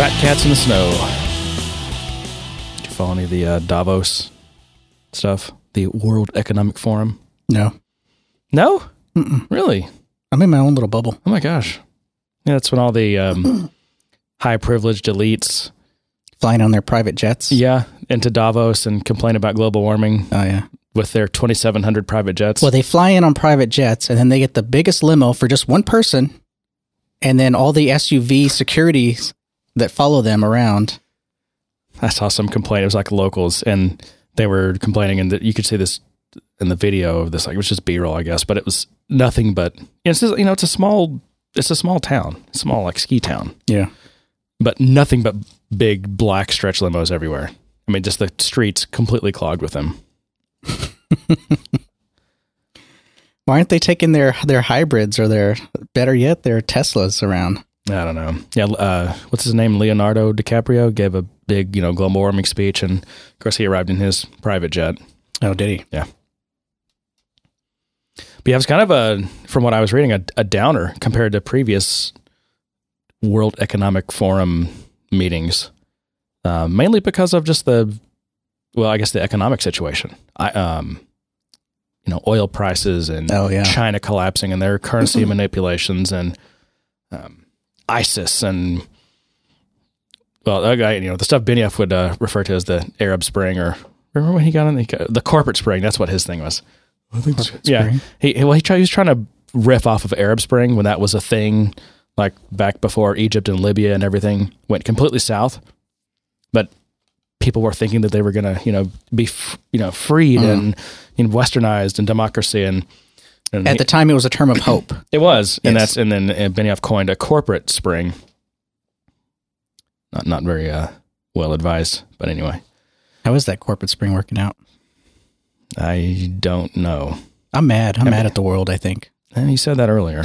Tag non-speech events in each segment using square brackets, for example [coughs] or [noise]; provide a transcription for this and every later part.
Fat cats in the snow. Did you follow any of the uh, Davos stuff? The World Economic Forum? No, No? Really? I'm in my own little bubble. Oh my gosh. Yeah, that's when all the um, [clears throat] high privileged elites, Flying on their private jets. yeah, into Davos and complain about global warming Oh yeah. with their 2,700 private jets. Well, they fly in on private jets, and then they get the biggest limo for just one person, and then all the SUV securities that follow them around. I saw some complaint. It was like locals, and they were complaining, and that you could see this in the video of this. Like it was just B-roll, I guess, but it was nothing but it's just, you know it's a small it's a small town, small like ski town, Yeah. but nothing but big black stretch limos everywhere. I mean, just the streets completely clogged with them. [laughs] Why aren't they taking their their hybrids or their better yet their Teslas around? I don't know. Yeah, uh, what's his name? Leonardo DiCaprio gave a big, you know, global warming speech, and of course he arrived in his private jet. Oh, did he? Yeah. But yeah, it was kind of a, from what I was reading, a, a downer compared to previous World Economic Forum meetings, uh, mainly because of just the, well, I guess the economic situation. I, um, you know, oil prices and Oh yeah. China collapsing and their currency [clears throat] manipulations and um, ISIS and well, that guy, you know, the stuff Benioff would uh, refer to as the Arab Spring or remember when he got on the, the corporate spring? That's what his thing was. I think yeah. Spring? He well, he, tried, he was trying to riff off of Arab Spring when that was a thing, like back before Egypt and Libya and everything went completely south. But people were thinking that they were going to, you know, be, f- you know, freed and you know, westernized and democracy and. And At he- the time, it was a term of hope. [clears throat] it was, and that's and then Benioff coined a corporate spring. Not not very uh, well advised, but anyway, How is that corporate spring working out? I don't know. I'm mad. I'm I mad at the world. I think And he said that earlier.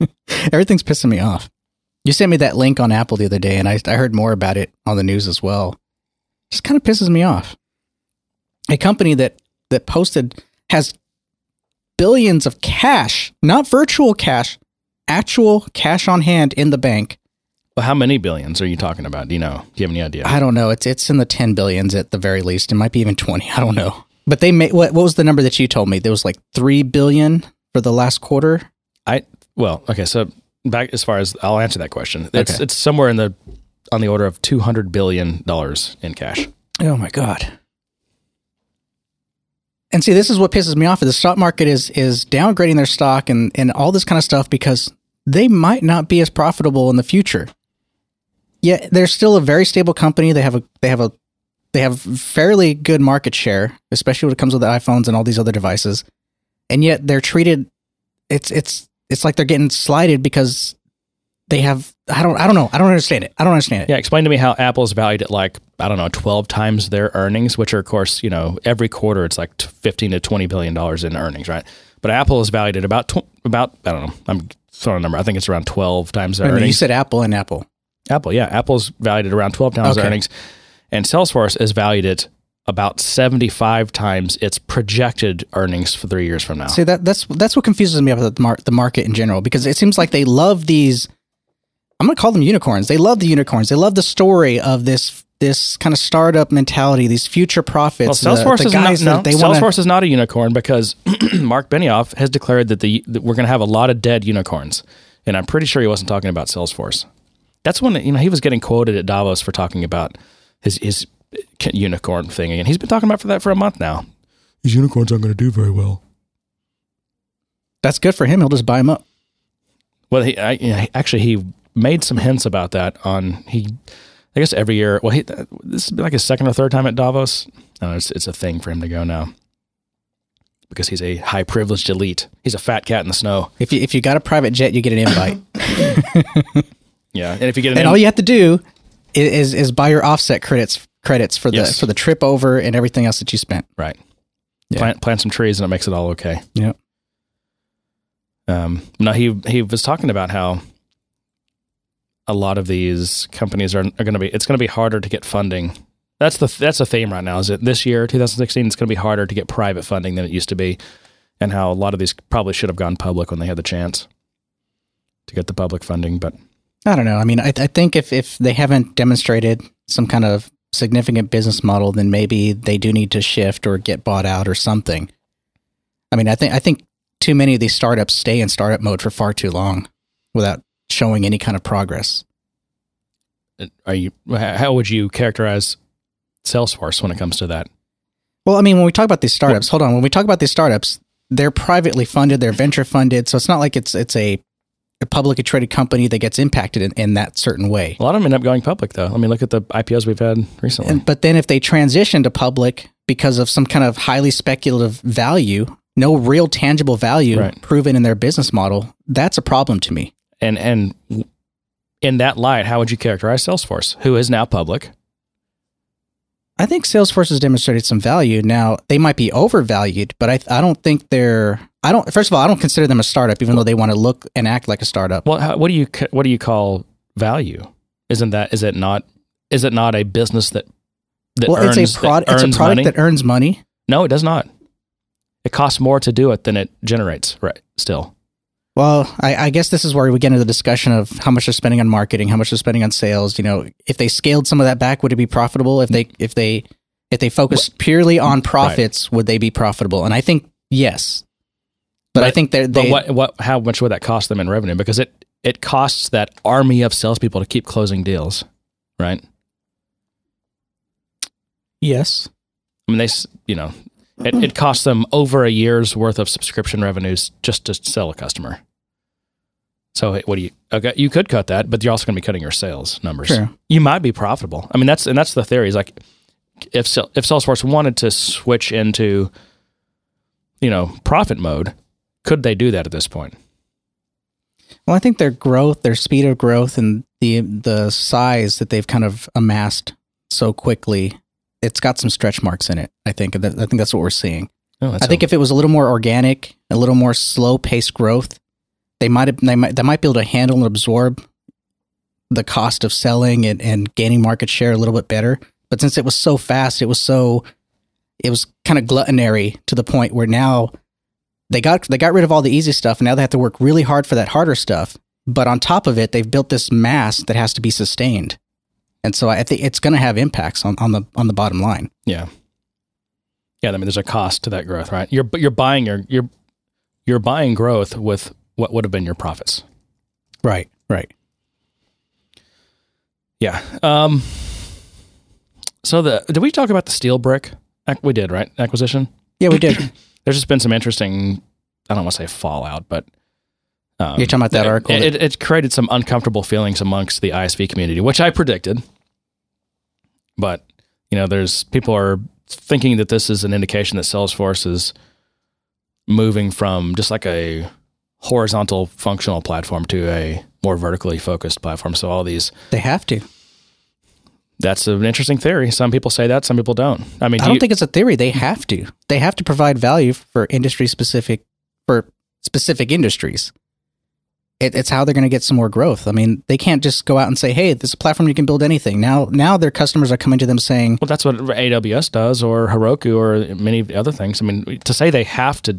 [laughs] everything's pissing me off. You sent me that link on Apple the other day, and I, I heard more about it on the news as well. Just kind of pisses me off. A company that that posted has billions of cash, not virtual cash, actual cash on hand in the bank. Well, how many billions are you talking about? Do you know? Do you have any idea? I don't know. It's it's in the ten billions at the very least. It might be even twenty. I don't know. But they made what? What was the number that you told me? There was like three billion for the last quarter. I well, okay. So back as far as I'll answer that question. It's Okay. it's somewhere in the on the order of two hundred billion dollars in cash. Oh my god. And see, this is what pisses me off. Is the stock market is is downgrading their stock and and all this kind of stuff because they might not be as profitable in the future. Yet they're still a very stable company. They have a they have a they have fairly good market share, especially when it comes with the iPhones and all these other devices. And yet they're treated it's it's it's like they're getting slighted because they have I don't I don't know. I don't understand it. I don't understand it. Yeah, explain to me how Apple's valued at like I don't know twelve times their earnings, which are of course you know every quarter it's like t- fifteen to twenty billion dollars in earnings, right? But Apple is valued at about tw- about I don't know. I'm throwing a number. I think it's around twelve times their Wait minute, you said Apple and Apple. Apple, yeah, Apple's valued at around twelve times their Okay. earnings, and Salesforce is valued at about seventy five times its projected earnings for three years from now. See that that's that's what confuses me about the, mar- the market in general because it seems like they love these. I'm going to call them unicorns. They love the unicorns. They love the story of this this kind of startup mentality, these future Well, profits. the- Salesforce the is not, no, that they wanna- is not a unicorn because [clears throat] Mark Benioff has declared that the that we're going to have a lot of dead unicorns, and I'm pretty sure he wasn't talking about Salesforce. That's when you know he was getting quoted at Davos for talking about his his unicorn thing, and he's been talking about for that for a month now. These unicorns aren't going to do very well. That's good for him. He'll just buy them up. Well, he I, actually he made some hints about that on he. I guess every year. Well, he, this has been like his second or third time at Davos. No, it's it's a thing for him to go now because he's a high privileged elite. He's a fat cat in the snow. If you if you got a private jet, you get an invite, [laughs] Yeah, and if you get an and all you have to do i- is is buy your offset credits credits for the Yes. for the trip over and everything else that you spent. right, Yeah. plant plant some trees and it makes it all okay. Yep. Um, no, he he was talking about how a lot of these companies are, are going to be. It's going to be harder to get funding. That's the that's the theme right now. Is it this year, 2016? It's going to be harder to get private funding than it used to be, and how a lot of these probably should have gone public when they had the chance to get the public funding. But I don't know. I mean, I, I think if if they haven't demonstrated some kind of significant business model, then maybe they do need to shift or get bought out or something. I mean, I think I think too many of these startups stay in startup mode for far too long without showing any kind of progress. Are you? How would you characterize Salesforce when it comes to that? Well, I mean, when we talk about these startups, hold on. When we talk about these startups, they're privately funded, they're venture funded, so it's not like it's it's a, a publicly traded company that gets impacted in, in that certain way. A lot of them end up going public, though. I mean, look at the IPOs we've had recently. And, but then if they transition to public because of some kind of highly speculative value, no real tangible value Right. proven in their business model, that's a problem to me. And and in that light, how would you characterize Salesforce, who is now public? I think Salesforce has demonstrated some value. Now they might be overvalued, but I I don't think they're I don't first of all I don't consider them a startup, even though they want to look and act like a startup. Well, how, what do you what do you call value? Isn't that is it not is it not a business that that well, earns it's a prod, that it's a product money? that earns money. no, it does not. It costs more to do it than it generates. Right, still. Well, I, I guess this is where we get into the discussion of how much they're spending on marketing, how much they're spending on sales. You know, if they scaled some of that back, would it be profitable? If they if they if they focused purely on profits, would they be profitable? And I think yes, but, I think they're But what what how much would that cost them in revenue? Because it it costs that army of salespeople to keep closing deals, right? Yes, I mean, they you know it, it costs them over a year's worth of subscription revenues just to sell a customer. So what do you? Okay, you could cut that, but you're also going to be cutting your sales numbers. Sure. You might be profitable. I mean, that's and that's the theory. Is like if if Salesforce wanted to switch into you know profit mode, could they do that at this point? Well, I think their growth, their speed of growth, and the the size that they've kind of amassed so quickly, it's got some stretch marks in it. I think. I think that's what we're seeing. Oh, I think a- if it was a little more organic, a little more slow paced growth, they might have they might they might be able to handle and absorb the cost of selling and, and gaining market share a little bit better. But since it was so fast, it was so it was kind of gluttonary to the point where now they got they got rid of all the easy stuff and now they have to work really hard for that harder stuff. But on top of it, they've built this mass that has to be sustained. And so I think it's going to have impacts on, on the on the bottom line. Yeah. Yeah, I mean, there's a cost to that growth, right? You're you're buying your you're you're buying growth with what would have been your profits. Right. Right. Yeah. Um. So the did we talk about the Steelbrick? We did, right? Acquisition. Yeah, we [clears throat] did. There's just been some interesting. I don't want to say fallout, but um, You're talking about that it- article It, it, created some uncomfortable feelings amongst the ISV community, which I predicted. But you know, there's people are thinking that this is an indication that Salesforce is moving from just like a horizontal functional platform to a more vertically focused platform. So all these They have to. that's an interesting theory. Some people say that, some people don't. I mean, I do don't you- think it's a theory. They have to. They have to provide value for industry specific for specific industries. It, it's how they're going to get some more growth. I mean, they can't just go out and say, "Hey, this is a platform you can build anything." Now, now their customers are coming to them saying, Well, that's what AWS does, or Heroku, or many other things. I mean, to say they have to,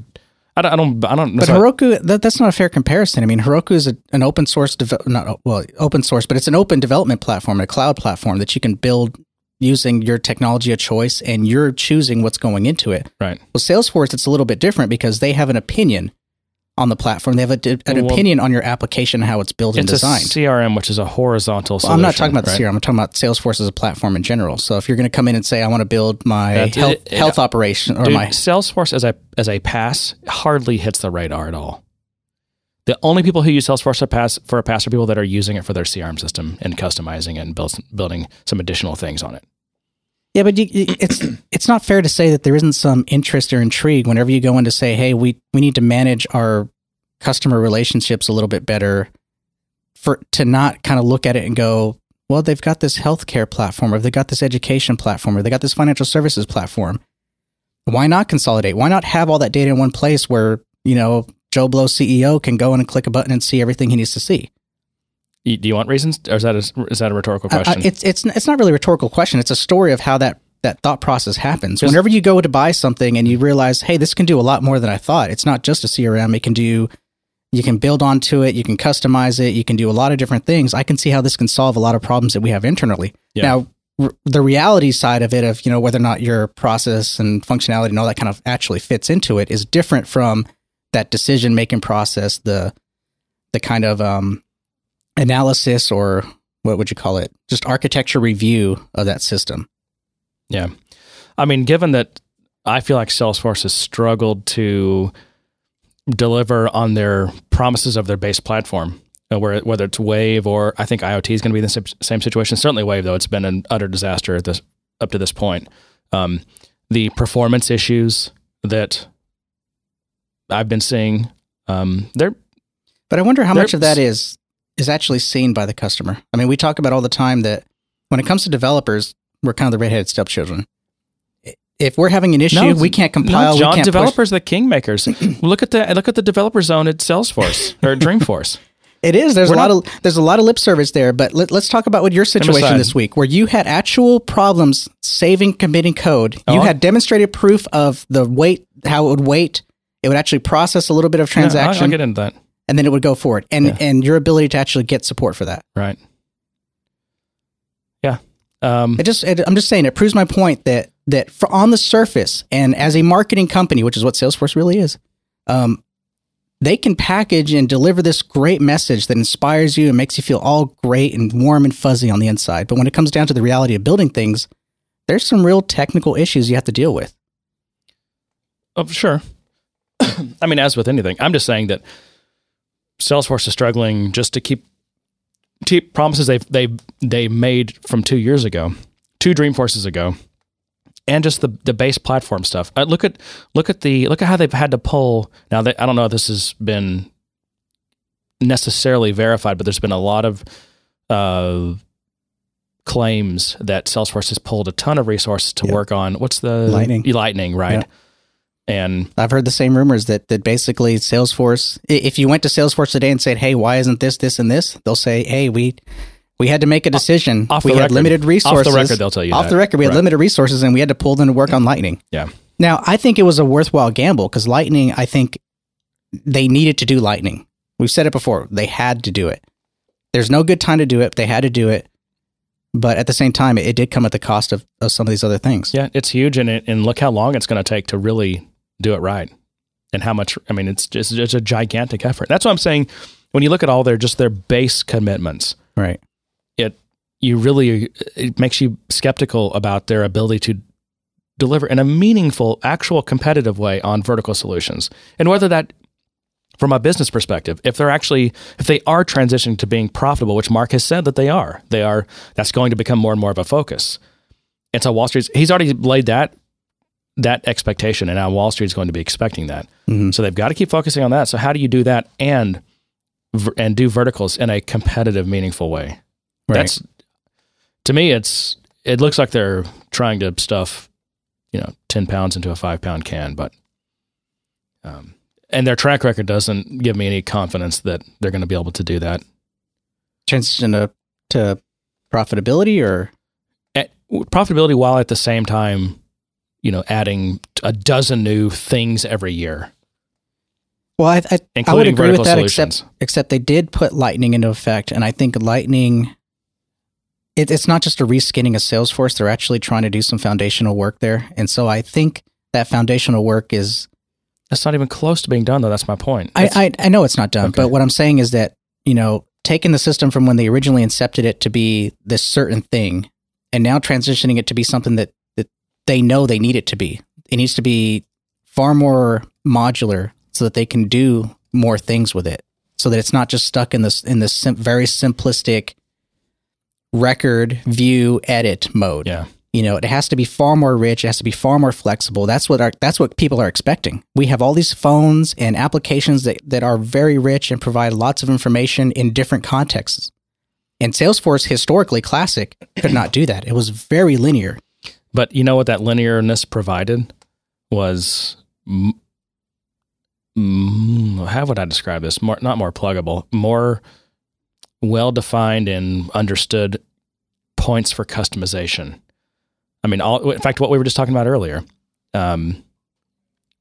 I don't, I don't, I don't. "But Heroku, that, that's not a fair comparison." I mean, Heroku is a, an open source, deve- not well, open source, but it's an open development platform, a cloud platform that you can build using your technology of choice, and you're choosing what's going into it. right? Well, Salesforce, it's a little bit different because they have an opinion on the platform. They have a, an Well, opinion on your application, how it's built and It's a designed. CRM, which is a horizontal. Well, Solution, I'm not talking about the right? CRM. I'm talking about Salesforce as a platform in general. So if you're going to come in and say, I want to build my That's- health, it- it- health operation or Dude, my Salesforce as a as a PaaS hardly hits the radar at all. The only people who use Salesforce for a PaaS for a PaaS are people that are using it for their CRM system and customizing it and build, building some additional things on it. Yeah, but you, it's [clears throat] it's not fair to say that there isn't some interest or intrigue whenever you go in to say, "Hey, we we need to manage our customer relationships a little bit better." For to not kind of look at it and go, "Well, they've got this healthcare platform, or they've got this education platform, or they got this financial services platform. Why not consolidate? Why not have all that data in one place where you know Joe Blow CEO can go in and click a button and see everything he needs to see?" Do you want reasons, or is that a, is that a rhetorical I- I- question? it's it's it's not really a rhetorical question. It's a story of how that that thought process happens. Whenever you go to buy something and you realize, hey, this can do a lot more than I thought. It's not just a CRM. It can do You can build onto it. You can customize it. You can do a lot of different things. I can see how this can solve a lot of problems that we have internally. Yeah. Now, r- the reality side of it, of you know whether or not your process and functionality and all that kind of actually fits into it, is different from that decision making process. The the kind of um, analysis or what would you call it? Just architecture review of that system. Yeah. I mean, given that I feel like Salesforce has struggled to deliver on their promises of their base platform, uh, whether it's Wave or I think IoT is going to be in the same- same situation. Certainly Wave, though, it's been an utter disaster at this up to this point. Um, the performance issues that I've been seeing, um, they're But I wonder how much of that is is actually seen by the customer. I mean, we talk about all the time that when it comes to developers, we're kind of the redheaded stepchildren. If we're having an issue, No, we can't compile. no, John, we can't push- developers, are the kingmakers. [clears throat] look at the look at the developer zone at Salesforce [laughs] or Dreamforce. It is. There's We're a lot of there's a lot of lip service there, but let, us talk about what your situation this week, where you had actual problems saving committing code. You Oh, had demonstrated proof of the wait, how it would wait. It would actually process a little bit of Yeah, I'll- transaction, I'll get into that. And then it would go forward. And Yeah. and your ability to actually get support for that. Right. Yeah. Um, It just, it, I'm just saying, it proves my point that that for on the surface and as a marketing company, which is what Salesforce really is, um, they can package and deliver this great message that inspires you and makes you feel all great and warm and fuzzy on the inside. But when it comes down to the reality of building things, there's some real technical issues you have to deal with. oh, sure. [coughs] I mean, as with anything, I'm just saying that Salesforce is struggling just to keep keep promises they've they they made from two years ago, two Dreamforces ago, and just the the base platform stuff. Uh, look at look at the look at how they've had to pull. Now, they, I don't know if this has been necessarily verified, but there's been a lot of uh, claims that Salesforce has pulled a ton of resources to Yeah. work on. What's the Lightning. Lightning, right? Yeah. And I've heard the same rumors that that basically Salesforce, if you went to Salesforce today and said, "Hey, why isn't this, this, and this?" They'll say, "Hey, we we had to make a decision. off we the had record. limited resources. Off the record, they'll tell you off that. the record. We had Right. limited resources, and we had to pull them to work on Lightning." yeah, Now, I think it was a worthwhile gamble because Lightning, I think they needed to do Lightning. We've said it before. They had to do it. There's no good time to do it. They had to do it. But at the same time, it, it did come at the cost of, of some of these other things. yeah, it's huge, and it, and look how long it's going to take to really do it right, and how much. I mean, it's just it's a gigantic effort. That's what I'm saying. When you look at all their just their base commitments, Right. it you really it makes you skeptical about their ability to deliver in a meaningful, actual competitive way on vertical solutions, and whether that from a business perspective, if they're actually if they are transitioning to being profitable, which Mark has said that they are, they are. That's going to become more and more of a focus. And so Wall Street's he's already laid that that expectation, and now Wall Street's going to be expecting that. Mhm. So they've got to keep focusing on that. So how do you do that and and do verticals in a competitive, meaningful way? Right. That's to me, it's it looks like they're trying to stuff, you know, ten pounds into a five pound can, but um, and their track record doesn't give me any confidence that they're going to be able to do that. Transition to, to profitability or At, profitability while at the same time, you know, adding a dozen new things every year, well, I, I, I would agree with that, solutions. except except they did put Lightning into effect, and I think Lightning. It, it's not just a reskinning of Salesforce; they're actually trying to do some foundational work there, and so I think that foundational work is. That's not even close to being done, though. That's my point. I, I I know it's not done, Okay. but what I'm saying is that you know taking the system from when they originally incepted it to be this certain thing, and now transitioning it to be something that they know they need it to be. It needs to be far more modular so that they can do more things with it, so that it's not just stuck in this in this sim- very simplistic record view edit mode. yeah. You know, it has to be far more rich. It has to be far more flexible. That's what our, that's what people are expecting. We have all these phones and applications that, that are very rich and provide lots of information in different contexts. And Salesforce, historically classic, could not do that. It was very linear. But you know what that linearness provided was. m- mm, how would I describe this? More, not more pluggable, more well defined and understood points for customization. I mean, all, in fact, what we were just talking about earlier, um,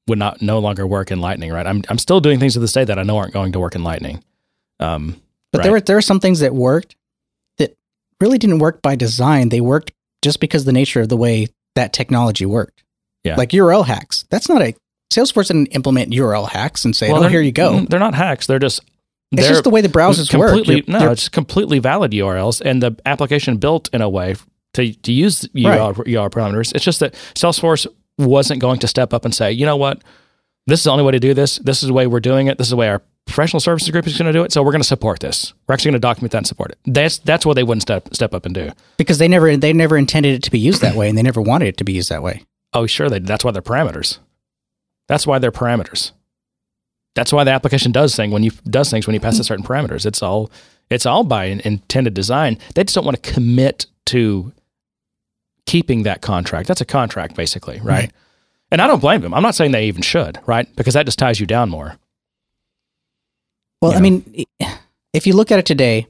would not no longer work in Lightning, right? I'm I'm still doing things to this day that I know aren't going to work in Lightning. Um, But right. there were there were some things that worked that really didn't work by design. They worked just because the nature of the way that technology worked. Yeah. Like URL hacks. That's not a Salesforce didn't implement URL hacks and say, well, "Oh, here you go." They're not hacks. They're just It's they're just the way the browsers work. completely You're- no, it's completely valid URLs, and the application built in a way to to use URL, URL parameters. It's just that Salesforce wasn't going to step up and say, you know what, this is the only way to do this. This is the way we're doing it. This is the way our professional services group is going to do it. So we're going to support this. We're actually going to document that and support it. That's that's what they wouldn't step step up and do. because they never they never intended it to be used that way, and they never wanted it to be used that way. Oh, sure, they. That's why they're parameters. That's why they're parameters. That's why the application does thing when you does things when you pass a certain parameters. It's all it's all by in- intended design. They just don't want to commit to keeping that contract. That's a contract, basically, right? Right. And I don't blame them. I'm not saying they even should, right? Because that just ties you down more. Well. I mean, if you look at it today,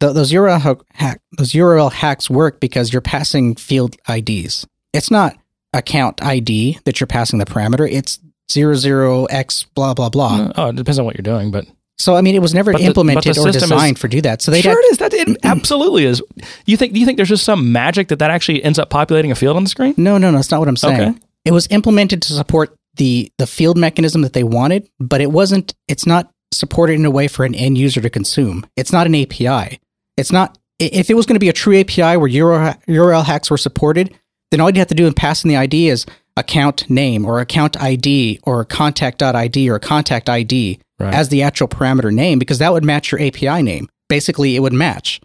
th those URL hack those URL hacks work because you're passing field IDs. It's not account ID that you're passing the parameter. It's zero zero x blah blah blah. Uh, oh, it depends on what you're doing, but So I mean, it was never But the- the implemented or system is- designed for do that. So they sure it is. That it [clears throat] absolutely is. You think? Do you think there's just some magic that that actually ends up populating a field on the screen? no, no, no. That's not what I'm saying. Okay. It was implemented to support the the field mechanism that they wanted, but it wasn't. It's not supported in a way for an end user to consume. It's not an API. It's not. If it was going to be a true API where URL, URL hacks were supported, then all you'd have to do in passing the ID is account name or account ID or contact.id or contact ID Right. as the actual parameter name because that would match your API name. Basically, it would match.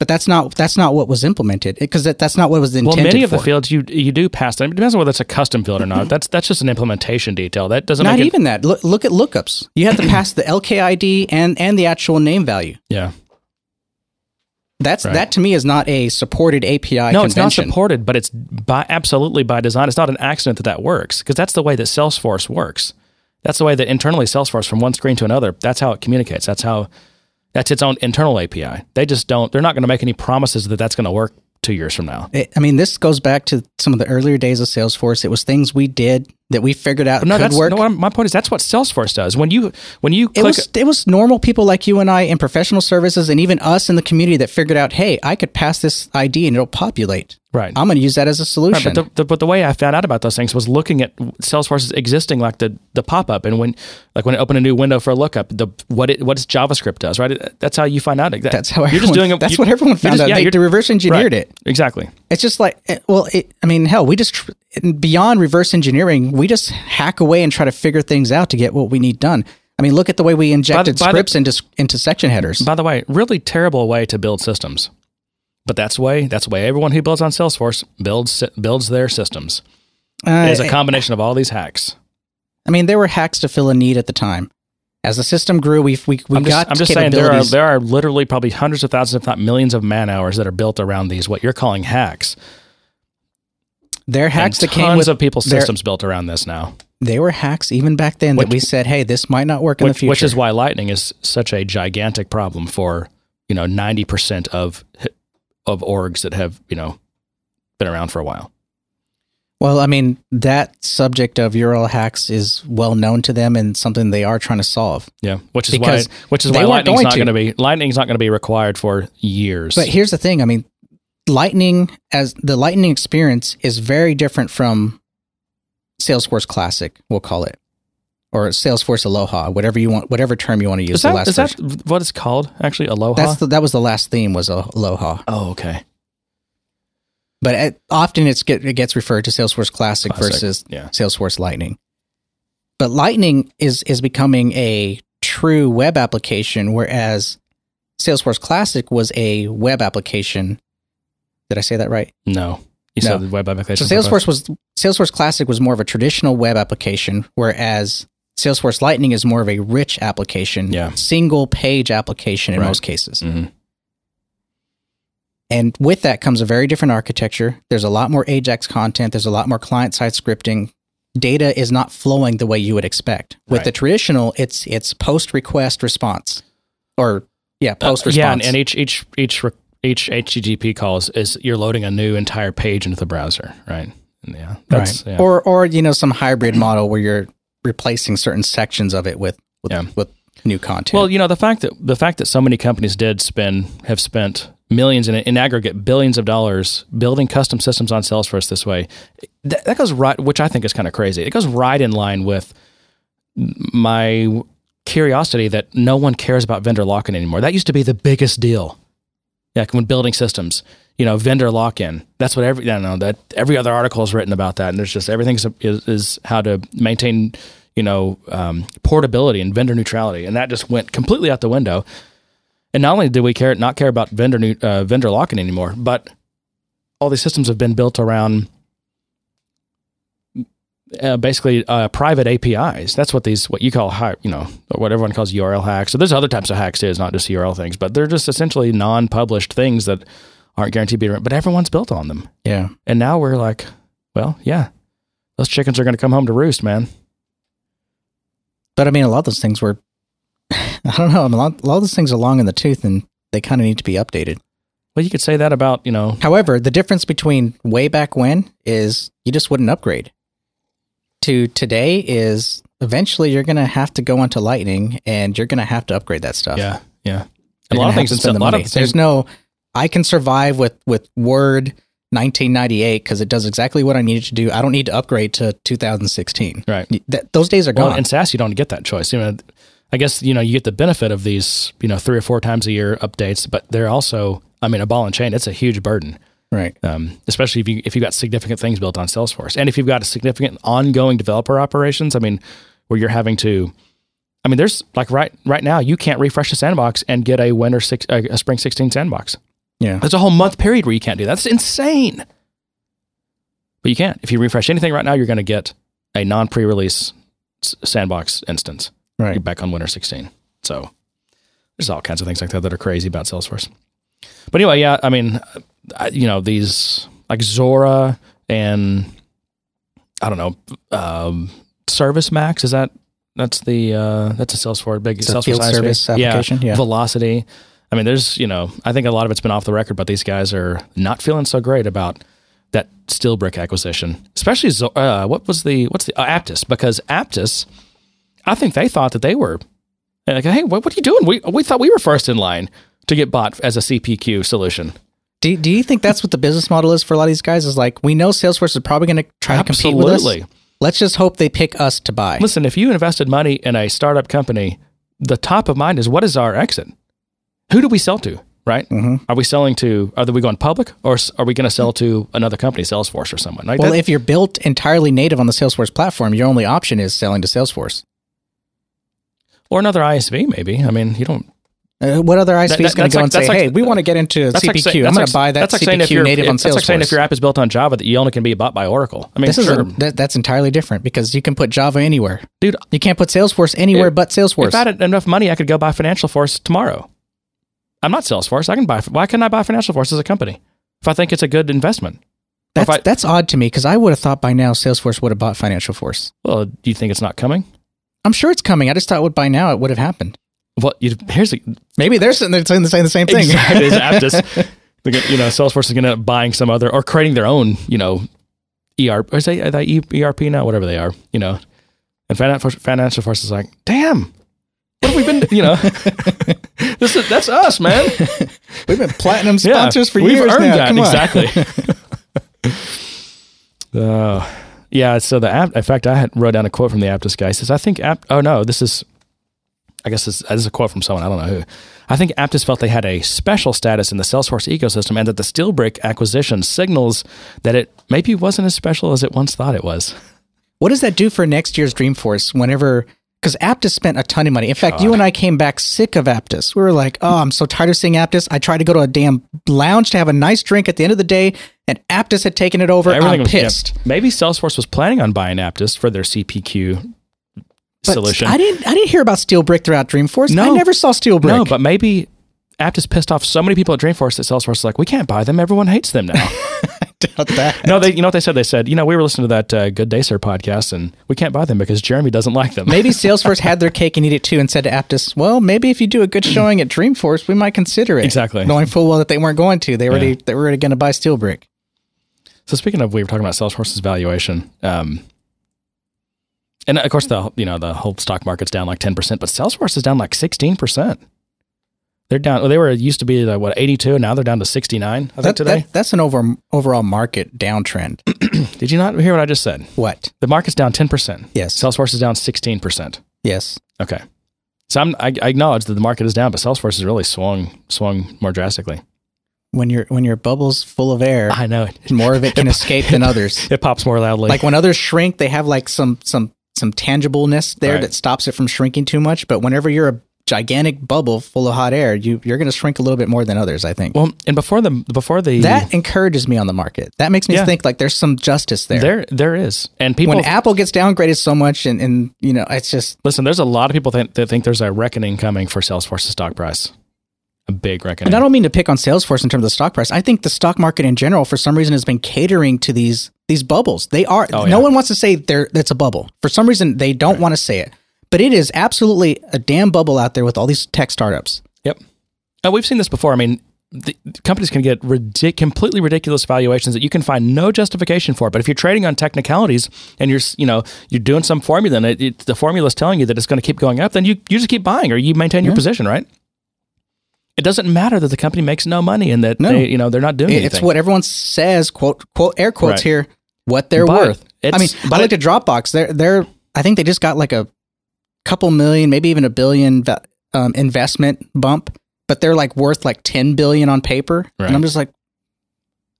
But that's not that's not what was implemented because that, that's not what was intended. Well, many of the fields you you do pass them. It depends on whether it's a custom field or not. Mm-hmm. That's that's just an implementation detail. That doesn't Not make it, even that. Look, look at lookups. You have to pass the LKID and and the actual name value. Yeah. That's Right. that to me is not a supported API. No, it's not supported, but it's by absolutely by design. It's not an accident that that works because that's the way that Salesforce works. That's the way that internally Salesforce from one screen to another. That's how it communicates. That's how that's its own internal API. They just don't. They're not going to make any promises that that's going to work two years from now. It- I mean, this goes back to some of the earlier days of Salesforce. It was things we did that we figured out No, could work. no. My point is that's what Salesforce does. When you when you it was it was normal people like you and I in professional services, and even us in the community that figured out, hey, I could pass this ID and it'll populate. Right. I'm going to use that as a Right, solution. but the, the but the way I found out about those things was looking at Salesforce's existing like the the pop up and when like when it opened a new window for a lookup the what it what its JavaScript does right It- that's how you find out that, that's how you're everyone, just doing it that's you- what everyone found just- out. yeah, they, reverse engineered right. it. exactly It's just like, eh, well, it, I mean, hell, we just beyond reverse engineering, we just hack away and try to figure things out to get what we need done. I mean, look at the way we injected by the- scripts into into section headers. by the way really terrible way to build systems but that's the way that's the way everyone who builds on Salesforce builds builds their systems. Uh, is a combination of all these hacks. I mean, there were hacks to fill a need at the time. As the system grew, we we, we I'm got just, I'm just saying there are there are literally probably hundreds of thousands if not millions of man hours that are built around these what you're calling hacks. There are hacks and that came with of people's there- systems built around this now. They were hacks even back then Which- that we said, hey, this might not work in which, the future. which is why lightning is such a gigantic problem for you know 90% of of orgs that have you know been around for a while well, I mean, that subject of URL hacks is well known to them and something they are trying to solve. yeah which is Because why which is why lightning's not going to be lightning's not going to be required for years But here's the thing. I mean, Lightning as the Lightning experience is very different from Salesforce Classic, we'll call it, or Salesforce Aloha, whatever you want, whatever term you want to use. is that, last is that what it's called actually aloha That's the, that was the last theme was Aloha, oh okay but it, often it's get, it gets referred to Salesforce Classic, Classic, versus yeah. Salesforce Lightning. But Lightning is is becoming a true web application, whereas Salesforce Classic was a web application. Did I say that right? no you No. said web application So Salesforce was Salesforce Classic was more of a traditional web application, whereas Salesforce Lightning is more of a rich application, Yeah. single page application in Right. most cases. hmm And with that comes a very different architecture. There's a lot more Ajax content. There's a lot more client side scripting. Data is not flowing the way you would expect. With Right. the traditional, it's it's post request response, or yeah, post response. Uh, yeah and, and each each each re- each HTTP calls is you're loading a new entire page into the browser right yeah, that's right. yeah. Or or you know some hybrid model where you're replacing certain sections of it with with, Yeah. with new content. Well, you know the fact that the fact that so many companies did spend have spent millions in in aggregate billions of dollars building custom systems on Salesforce this way, that, that goes right, which I think is kind of crazy. It goes right in line with my curiosity that no one cares about vendor lock-in anymore. That used to be the biggest deal. Like when building systems, you know, vendor lock-in. That's what every I don't know that every other article is written about that, and there's just everything is, is, how to maintain, you know, um, portability and vendor neutrality, and that just went completely out the window. And not only did we care not care about vendor uh, vendor lock-in anymore, but all these systems have been built around uh, basically uh, private APIs. That's what these what you call hi- you know what everyone calls URL hacks. So there's other types of hacks too. It's not just URL things, but they're just essentially non-published things that aren't guaranteed to be. But everyone's built on them, yeah. and now we're like, well, yeah, those chickens are going to come home to roost, man. But I mean, a lot of those things were, [laughs] I don't know, a lot, a lot of those things are long in the tooth and they kind of need to be updated. Well, you could say that about you know However, the difference between way back when is you just wouldn't upgrade. To today is eventually you're going to have to go onto Lightning and you're going to have to upgrade that stuff. yeah yeah. You're And a lot of things. to in- spend A the lot of There's no, I can survive with with Word 1998 because it does exactly what I needed to do. I don't need to upgrade to 2016. Right. Th- those days are Well, gone. in SaaS, you don't get that choice. You know, I guess you know you get the benefit of these, you know, three or four times a year updates, but they're also, I mean, a ball and chain. It's a huge burden, right. um, especially if you if you've got significant things built on Salesforce, and if you've got a significant ongoing developer operations. I mean, where you're having to, I mean, there's like right right now you can't refresh the sandbox and get a winter six a spring sixteen sandbox. Yeah. There's a whole month period where you can't do that. That's insane. But you can't. If you refresh anything right now, you're going to get a non pre-release sandbox instance Right. you're back on Winter 16. So there's all kinds of things like that that are crazy about Salesforce. But anyway, yeah, I mean, I, you know, these like Zuora and I don't know, um, ServiceMax is that that's the uh, that's a Salesforce big It's Salesforce field service application, yeah. Vlocity. I mean, there's you know, I think a lot of it's been off the record, but these guys are not feeling so great about that Steelbrick acquisition, especially uh, what was the what's the uh, Apttus because Apttus, I think they thought that they were like, hey, what, what are you doing? We we thought we were first in line to get bought as a CPQ solution. Do, do you think that's what the business model is for a lot of these guys? Is like, we know Salesforce is probably going to try to compete with us. Let's just hope they pick us to buy. Listen, if you invested money in a startup company, the top of mind is what is our exit? Who do we sell to? Right? Mhm. Are we selling to? Are we going public, or are we going to sell to another company, Salesforce or someone? Like Well, that- if you're built entirely native on the Salesforce platform, your only option is selling to Salesforce. or another ISV, maybe. I mean, you don't. Uh, what other ISV That- is going to go like- and say, like- "Hey, we want to get into CPQ. like say- I'm going to buy that that's like saying if CPQ native on That's like saying if your app is built on Java, that you only can be bought by Oracle. I mean, This is sure, a, that, that's entirely different because you can put Java anywhere. dude. You can't put Salesforce anywhere If- but Salesforce. If I had enough money, I could go buy FinancialForce tomorrow. I'm not Salesforce. I can buy. Why couldn't I buy FinancialForce as a company if I think it's a good investment? that's, I- that's odd to me because I would have thought by now Salesforce would have bought FinancialForce. Well, do you think it's not coming? I'm sure it's coming. I just thought by now it would have happened. Well, you, here's the Maybe they're sitting there saying the same, the same thing. Exactly. It's Apttus. [laughs] They're gonna- you know, Salesforce is going to end up buying some other or creating their own, you know, ERP. Or is they, are they E- ERP now? Whatever they are, you know. And FinancialForce is like, damn, what have we been? You know, [laughs] this is that's us, man. We've been platinum Yeah, sponsors for we've years earned now. that. Come on. exactly. [laughs] [laughs] uh, yeah. So the app. In fact, I had wrote down a quote from the Apttus guy. He says, "I think app. Oh no, this is. I guess this, this is a quote from someone. I don't know who. I think Apttus felt they had a special status in the Salesforce ecosystem, and that the Steelbrick acquisition signals that it maybe wasn't as special as it once thought it was. What does that do for next year's Dreamforce whenever because Apttus spent a ton of money. In fact, you and I came back sick of Apttus. We were like, oh, I'm so tired of seeing Apttus. I tried to go to a damn lounge to have a nice drink at the end of the day, and Apttus had taken it over. I'm was- yeah. pissed. Maybe Salesforce was planning on buying Apttus for their CPQ But solution. I didn't I didn't hear about Steelbrick throughout Dreamforce. No. I never saw Steelbrick. No, but maybe Apttus pissed off so many people at Dreamforce that Salesforce is like, we can't buy them. Everyone hates them now. [laughs] [laughs] doubt that. no, they, you know what they said? They said, you know, we were listening to that uh, Good Day Sir podcast, and we can't buy them because Jeremy doesn't like them. Maybe [laughs] Salesforce had their cake and eat it too and said to Apttus, well, maybe if you do a good [clears throat] showing at Dreamforce, we might consider it. Exactly. Knowing full well that they weren't going to. They already Yeah. they were already going to buy Steelbrick. So speaking of, we were talking about Salesforce's valuation, um, and of course the you know the whole stock market's down like ten percent, but Salesforce is down like sixteen percent. They're down. They were used to be like, what eighty two, now they're down to sixty nine. I think That, today. that, that's an over, overall market downtrend. [clears throat] Did you not hear what I just said? what? The market's down ten percent. Yes. Salesforce is down sixteen percent. Yes. Okay. So I'm, I, I acknowledge that the market is down, but Salesforce has really swung swung more drastically. When your when your bubble's full of air, I know it. more of it can [laughs] escape than others. [laughs] It pops more loudly. Like when others shrink, they have like some some some tangibleness there Right. that stops it from shrinking too much. But whenever you're a gigantic bubble full of hot air, you you're going to shrink a little bit more than others. I think well, and before the before the that encourages me on the market. That makes me Yeah. think like there's some justice there. there there is, and people when Apple gets downgraded so much, and and you know, it's just listen. There's a lot of people that, that think there's a reckoning coming for Salesforce's stock price, a big reckoning. And I don't mean to pick on Salesforce in terms of the stock price. I think the stock market in general, for some reason, has been catering to these these bubbles. They are. Oh, no one wants to say they're that's a bubble. For some reason, they don't want to say it. But it is absolutely a damn bubble out there with all these tech startups. Yep. Uh, we've seen this before. I mean, the, companies can get ridic- completely ridiculous valuations that you can find no justification for. But if you're trading on technicalities and you're, you know, you're doing some formula and it, it, the formula is telling you that it's going to keep going up, then you, you just keep buying or you maintain your position, right? It doesn't matter that the company makes no money and that No. they, you know, they're not doing It's anything. It's what everyone says. Quote quote air quotes Right. here. What they're But worth. I mean, but I it- at Dropbox. They're they're. I think they just got like a couple million, maybe even a billion um, investment bump, but they're like worth like ten billion on paper. Right. And I'm just like,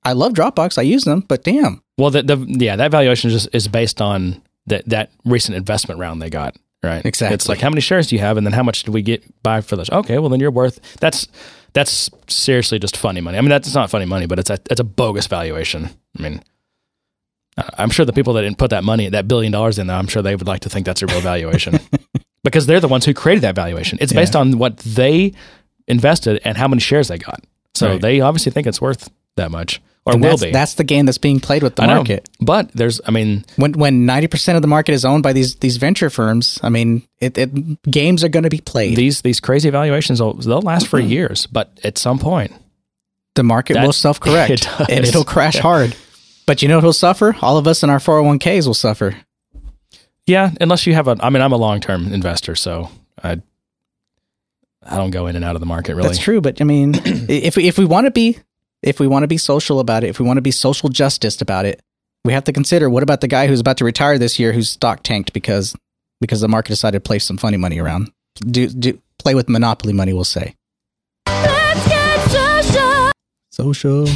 I love Dropbox. I use them, but damn. Well, the, the yeah, that valuation is just is based on that that recent investment round they got. Right. Exactly. It's like how many shares do you have, and then how much did we get buy for those? Okay, well then you're worth that's that's seriously just funny money. I mean that's not funny money, but it's a it's a bogus valuation. I mean, I'm sure the people that didn't put that money that billion dollars in there, I'm sure they would like to think that's a real valuation [laughs] because they're the ones who created that valuation. It's based on what they invested and how many shares they got. So Right. they obviously think it's worth that much or And will that's, be. That's the game that's being played with the I know. market. But there's, I mean, When when ninety percent of the market is owned by these these venture firms, I mean, it, it games are going to be played. these these crazy valuations will they'll last for mm-hmm. years, but at some point, the market That- [laughs] will self correct it and it'll crash hard. But you know who'll suffer? All of us in our 401ks will suffer. Yeah, unless you have a, I mean, I'm a long term investor, so I I don't go in and out of the market really. That's true, but I mean, [clears throat] if we, if we want to be if we want to be social about it, if we want to be social justice about it, we have to consider what about the guy who's about to retire this year whose stock tanked because because the market decided to play some funny money around. Do do play with monopoly money, we'll say. Let's get social. Social.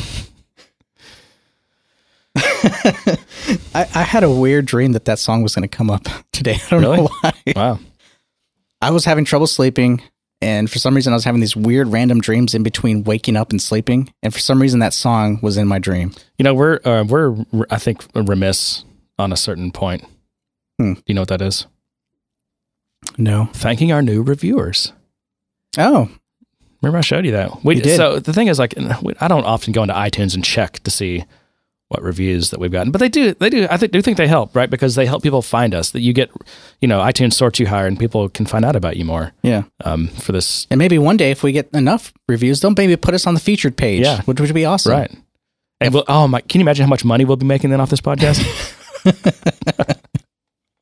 [laughs] I, I had a weird dream that that song was going to come up [laughs] today. I don't Really? know why. Wow. I was having trouble sleeping, and for some reason, I was having these weird random dreams in between waking up and sleeping. And for some reason, that song was in my dream. You know, we're uh, we're I think remiss on a certain point. Hmm. Do you know what that is? No. Thanking our new reviewers. Oh, Remember I showed you that. We You did. so the thing is like I don't often go into iTunes and check to see what reviews that we've gotten, but they do they do I think do think they help, right? Because they help people find us. That you get, you know, iTunes sorts you higher and people can find out about you more. yeah. Um, for this, And maybe one day, if we get enough reviews, they'll maybe put us on the featured page. Yeah. which would be awesome. right? And we'll, oh my, can you imagine how much money we'll be making then off this podcast? [laughs]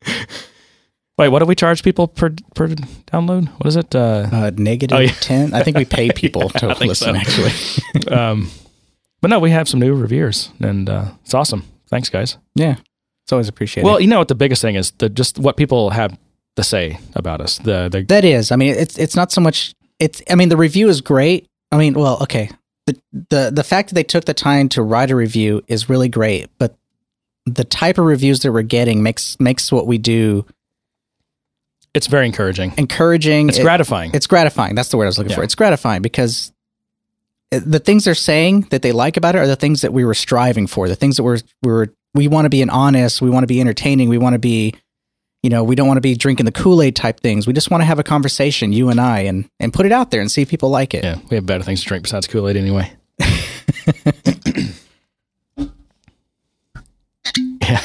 [laughs] Wait, what do we charge people per per download? What is it? Uh, Uh, negative Oh, yeah. ten. I think we pay [laughs] people Yeah, to listen. so. Actually, um, but no, we have some new reviewers, and uh, it's awesome. Thanks, guys. yeah, it's always appreciated. Well, you know what the biggest thing is the just what people have to say about us. The the That is. I mean, it's it's not so much. It's. I mean, the review is great. I mean, well, okay. The the the fact that they took the time to write a review is really great, but the type of reviews that we're getting makes makes what we do it's very encouraging. encouraging. It's It- gratifying. It's gratifying. That's the word I was looking for. It's gratifying because the things they're saying that they like about it are the things that we were striving for. The things that we're we were we want to be an honest. We want to be entertaining. We want to be, you know, we don't want to be drinking the Kool Aid type things. We just want to have a conversation, you and I, and and put it out there and see if people like it. yeah, we have better things to drink besides Kool Aid anyway. [coughs] yeah,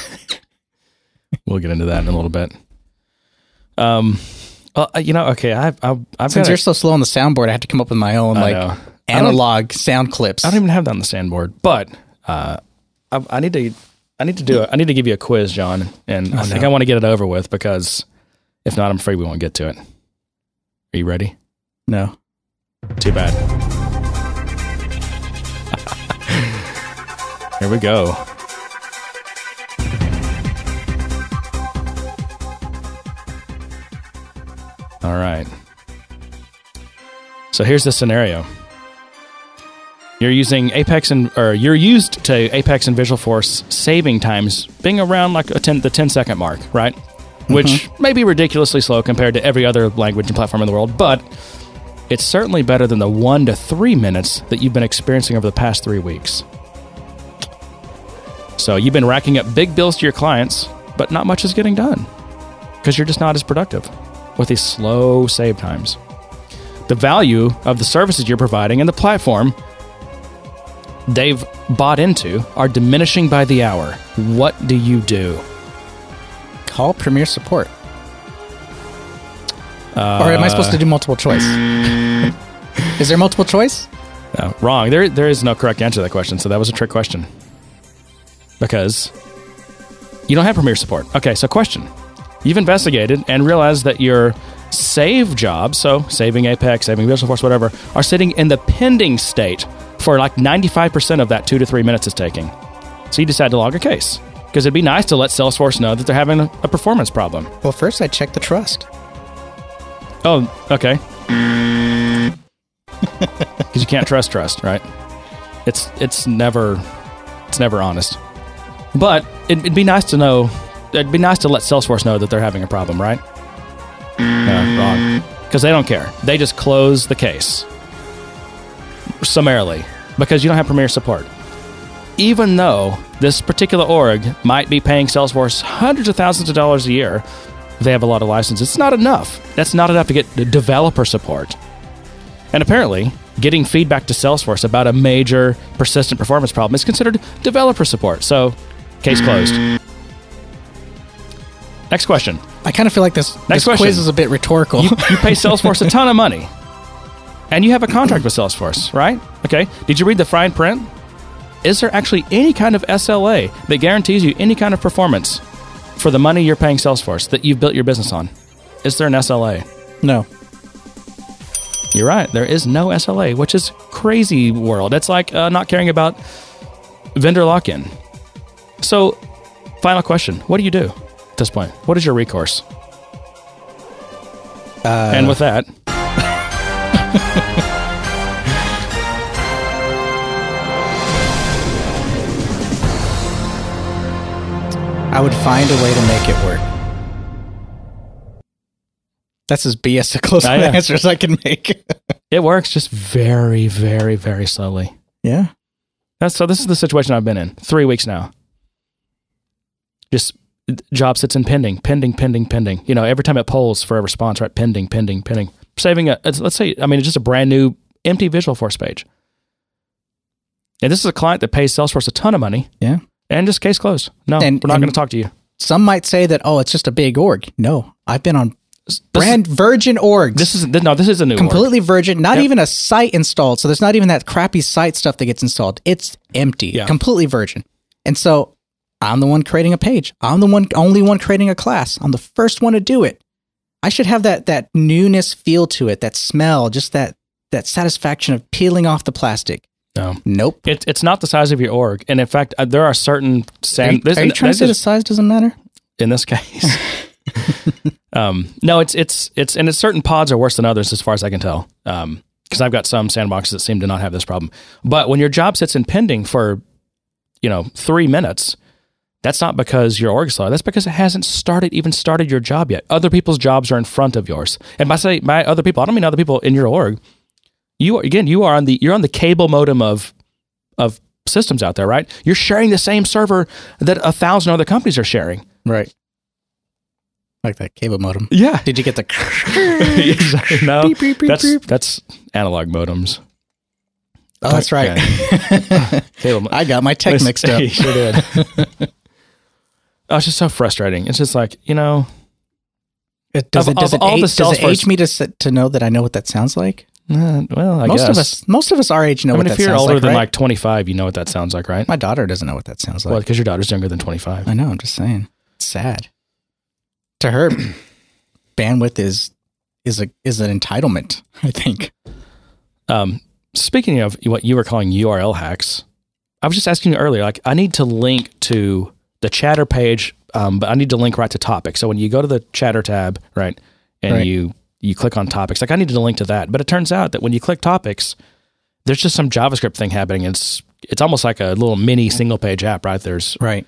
we'll get into that in a little bit. Um, well, uh, you know, okay, I've I've, I've Since got. you're so slow on the soundboard, I have to come up with my own I like know. Analog sound clips. I don't even have that on the sandboard, but uh, I, I need to I need to do it. I need to give you a quiz, John, and I think no. I want to get it over with because if not, I'm afraid we won't get to it. Are you ready? No. Too bad. Here we go. All right. So here's the scenario. You're using Apex and or you're used to Apex and Visualforce saving times being around like a 10, the 10 second mark, right? Which mm-hmm. may be ridiculously slow compared to every other language and platform in the world, but it's certainly better than the one to three minutes that you've been experiencing over the past three weeks. So you've been racking up big bills to your clients, but not much is getting done because you're just not as productive with these slow save times. The value of the services you're providing and the platform they've bought into are diminishing by the hour. What do you do? Call Premier Support. or am I supposed to do multiple choice? Uh, is there multiple choice? No, wrong. There, there is no correct answer to that question. So that was a trick question. Because you don't have Premier support. Okay, so question. You've investigated and realized that your save jobs, so saving Apex, saving Visualforce, whatever, are sitting in the pending state for like 95% of that two to three minutes it's taking. So you decide to log a case. Because it'd be nice to let Salesforce know that they're having a, a performance problem. Well, first I check the trust. Oh, okay. [laughs] Because you can't trust trust, right? It's it's never it's never honest. But it'd, it'd be nice to know. It'd be nice to let Salesforce know that they're having a problem, right? No, wrong. Because they don't care. They just close the case summarily because you don't have Premier support. Even though this particular org might be paying Salesforce hundreds of thousands of dollars a year, they have a lot of licenses. It's not enough. That's not enough to get the developer support. And apparently, getting feedback to Salesforce about a major persistent performance problem is considered developer support. So, case closed. Next question. I kind of feel like this, this question. quiz is a bit rhetorical. You, you pay [laughs] Salesforce a ton of money. And you have a contract with Salesforce, right? Okay. Did you read the fine print? Is there actually any kind of SLA that guarantees you any kind of performance for the money you're paying Salesforce that you've built your business on? Is there an SLA? no. You're right. There is no SLA, which is crazy world. It's like uh, not caring about vendor lock-in. So, final question: What do you do at this point? What is your recourse? and with that, [laughs] I would find a way to make it work. That's as BS a close oh, I an answer as I can make. [laughs] it works just very, very, very slowly. yeah. That's so. This is the situation I've been in three weeks now. Just job sits in pending, pending, pending, pending. You know, every time it polls for a response, right? Pending, pending, pending. Saving a. it's- Let's say, I mean, it's just a brand new empty Visualforce page. And this is a client that pays Salesforce a ton of money, Yeah. and just case closed. No, And- we're not going to talk to you. Some might say that, oh, it's just a big org. No, I've been on brand virgin orgs. This is no. This is a new org. completely virgin, not Yep. even a site installed. So there's not even that crappy site stuff that gets installed. It's empty, Yeah. completely virgin. And so I'm the one creating a page. I'm the one, only one creating a class. I'm the first one to do it. I should have that that newness feel to it, that smell, just that that satisfaction of peeling off the plastic. No, Nope. it, it's not the size of your org, and in fact, uh, there are certain Are sand. you, this- are you trying to say the size doesn't matter? in this case. [laughs] [laughs] um, no, it's it's it's and it's certain pods are worse than others as far as I can tell. Um, because I've got some sandboxes that seem to not have this problem. But when your job sits in pending for, you know, three minutes, that's not because your org slow. That's because it hasn't started even started your job yet. Other people's jobs are in front of yours. And by say by other people, I don't mean other people in your org. You are, again, you are on the you're on the cable modem of of systems out there, right? You're sharing the same server that a thousand other companies are sharing. Right. Like that cable modem. Yeah. Did you get the? [laughs] [laughs] exactly. No, Beep, beep, beep, that's beep. that's analog modems. Oh, that's right. [laughs] Cable mo- I got my tech mixed up. You sure did. Oh, it's just so frustrating. It's just like you know, It, does Of- it, does of it, all age, the does it age me to, to know that I know what that sounds like? Uh, well, I most guess. of us, most of us our age know I mean, what if that you're older like, than right? like 25, you know what that sounds like, right? My daughter doesn't know what that sounds like. Well, because your daughter's younger than 25. I know. I'm just saying. It's sad. To her, [clears throat] bandwidth is is a is an entitlement. I think. Um, speaking of what you were calling URL hacks, I was just asking you earlier. Like, I need to link to the chatter page, um, but I need to link right to topics. So when you go to the chatter tab, right, and Right. you you click on topics, like I needed to link to that. But it turns out that when you click topics, there's just some JavaScript thing happening. It's it's almost like a little mini single page app, right? There's Right.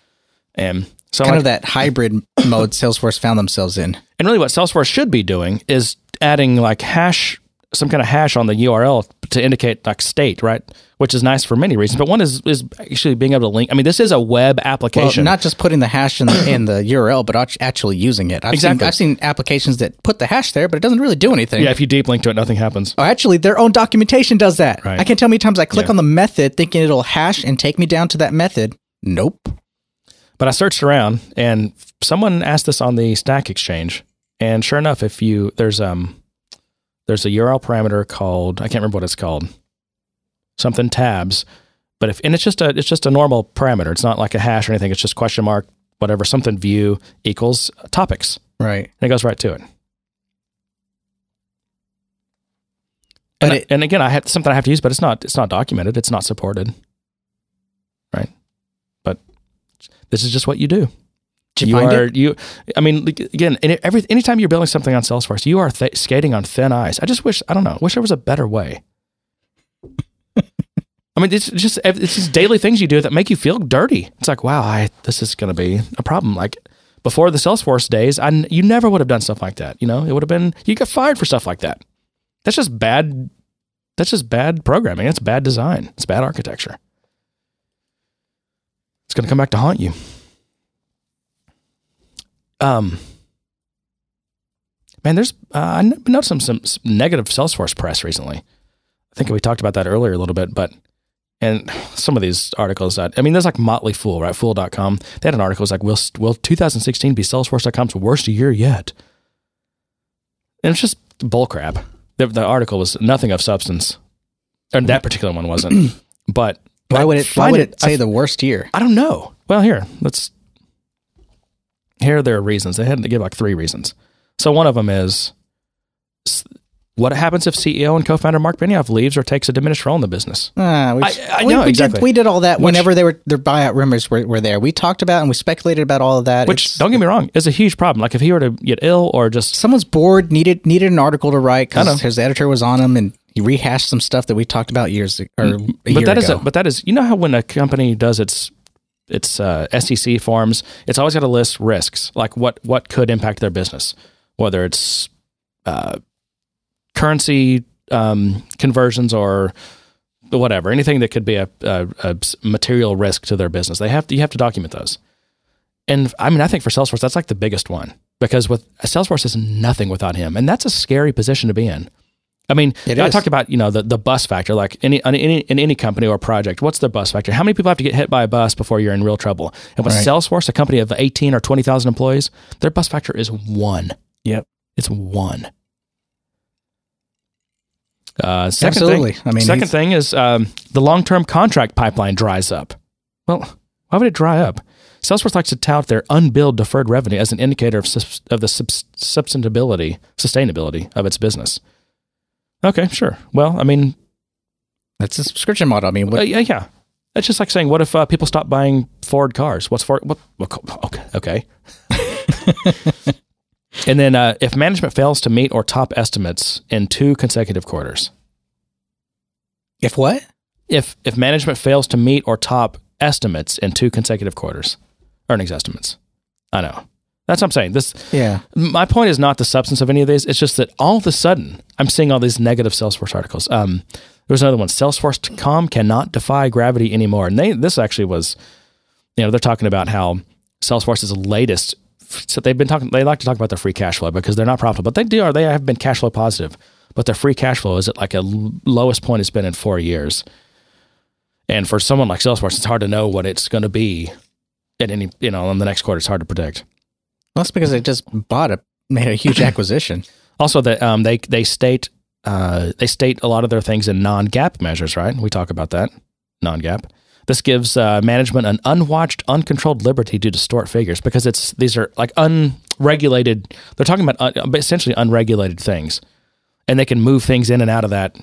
and so kind like- of that hybrid mode Salesforce found themselves in. And really, what Salesforce should be doing is adding like hash, some kind of hash on the URL to indicate like state, right? Which is nice for many reasons. But one is is actually being able to link. I mean, this is a web Well, application. not just putting the hash in the, in the [coughs] URL, but actually using it. I've Exactly. Seen, I've seen applications that put the hash there, but it doesn't really do anything. yeah, if you deep link to it, nothing happens. Oh, actually, their own documentation does that. Right. I can't tell how many times I click Yeah. on the method thinking it'll hash and take me down to that method. Nope. But I searched around, and someone asked this on the Stack Exchange, and sure enough, if you there's um there's a URL parameter called I can't remember what it's called, something tabs, but if and it's just a it's just a normal parameter. It's not like a hash or anything. It's just question mark whatever something view equals topics. Right. and it goes right to it. And, it- and again, I have something I have to use, but it's not it's not documented. It's not supported, right? But this is just what you do. You, find are it? you. I mean, like, again, every anytime you're building something on Salesforce, you are th- skating on thin ice. I just wish I don't know. Wish there was a better way. [laughs] I mean, it's just it's just daily things you do that make you feel dirty. It's like, wow, I this is going to be a problem. Like before the Salesforce days, I you never would have done stuff like that. You know, it would have been you got fired for stuff like that. That's just bad. That's just bad programming. That's bad design. It's bad architecture. It's going to come back to haunt you. Um, man, there's uh, I noticed some, some negative Salesforce press recently. I think we talked about that earlier a little bit, but and some of these articles that I mean, there's like Motley Fool, right? Fool.com. They had an article it's like, will will 2016 be Salesforce.com's worst year yet? And it's just bullcrap. The, the article was nothing of substance, and that particular one wasn't. [clears throat] but Why would it? Why would it say I the worst year? I don't know. Well, here, let's. Here there are their reasons. They had to give like three reasons. So one of them is what happens if CEO and co-founder Marc Benioff leaves or takes a diminished role in the business? Ah, we, I- I we, know, we exactly. Did, we did all that Which- whenever they were their buyout rumors were, were there. We talked about and we speculated about all of that. Which It's- don't get me wrong, is a huge problem. Like if he were to get ill or just someone's bored needed needed an article to write because his editor was on him and he rehashed some stuff that we talked about years or a Mm, but year that is a, but that is you know how when a company does its its uh, SEC forms, it's always got to list risks, like what what could impact their business, whether it's uh, currency um, conversions or whatever, anything that could be a material risk to their business. They have to, you have to document those. And I mean, I think for Salesforce, that's like the biggest one because with Salesforce is nothing without him, and that's a scary position to be in. I mean, It I is. talked about you know the, the bus factor. Like any, any in any company or project, what's the bus factor? How many people have to get hit by a bus before you're in real trouble? And with Right. Salesforce, a company of eighteen or twenty thousand employees, their bus factor is one. Yep. It's one. Uh, second Absolutely. Thing, I mean, second thing is um, the long-term contract pipeline dries up. Well, why would it dry up? Salesforce likes to tout their unbilled deferred revenue as an indicator of, subs- of the subs- sustainability of its business. Okay, sure. Well, I mean, That's a subscription model. I mean, what, uh, yeah, yeah. It's just like saying, what if uh, people stop buying Ford cars? What's Ford? What? what okay, okay. [laughs] and then, uh, if management fails to meet or top estimates in two consecutive quarters, if what? if if management fails to meet or top estimates in two consecutive quarters, earnings estimates, I know that's what I'm saying. This Yeah. my point is not the substance of any of these. It's just that all of a sudden I'm seeing all these negative Salesforce articles. Um, there was another one. Salesforce.com cannot defy gravity anymore. And they this actually was, you know, they're talking about how Salesforce's latest. So they've been talking. They like to talk about their free cash flow because they're not profitable, but they do. Are they have been cash flow positive? But their free cash flow is at like a lowest point it's been in four years. And for someone like Salesforce, it's hard to know what it's going to be at any you know in the next quarter. It's hard to predict. Well, that's because they just bought a made a huge [clears throat] acquisition. Also, that um, they they state uh, they state a lot of their things in non-GAAP measures, right? We talk about that non-GAAP. This gives uh, management an unwatched, uncontrolled liberty to distort figures because it's these are like unregulated. They're talking about un, essentially unregulated things, and they can move things in and out of that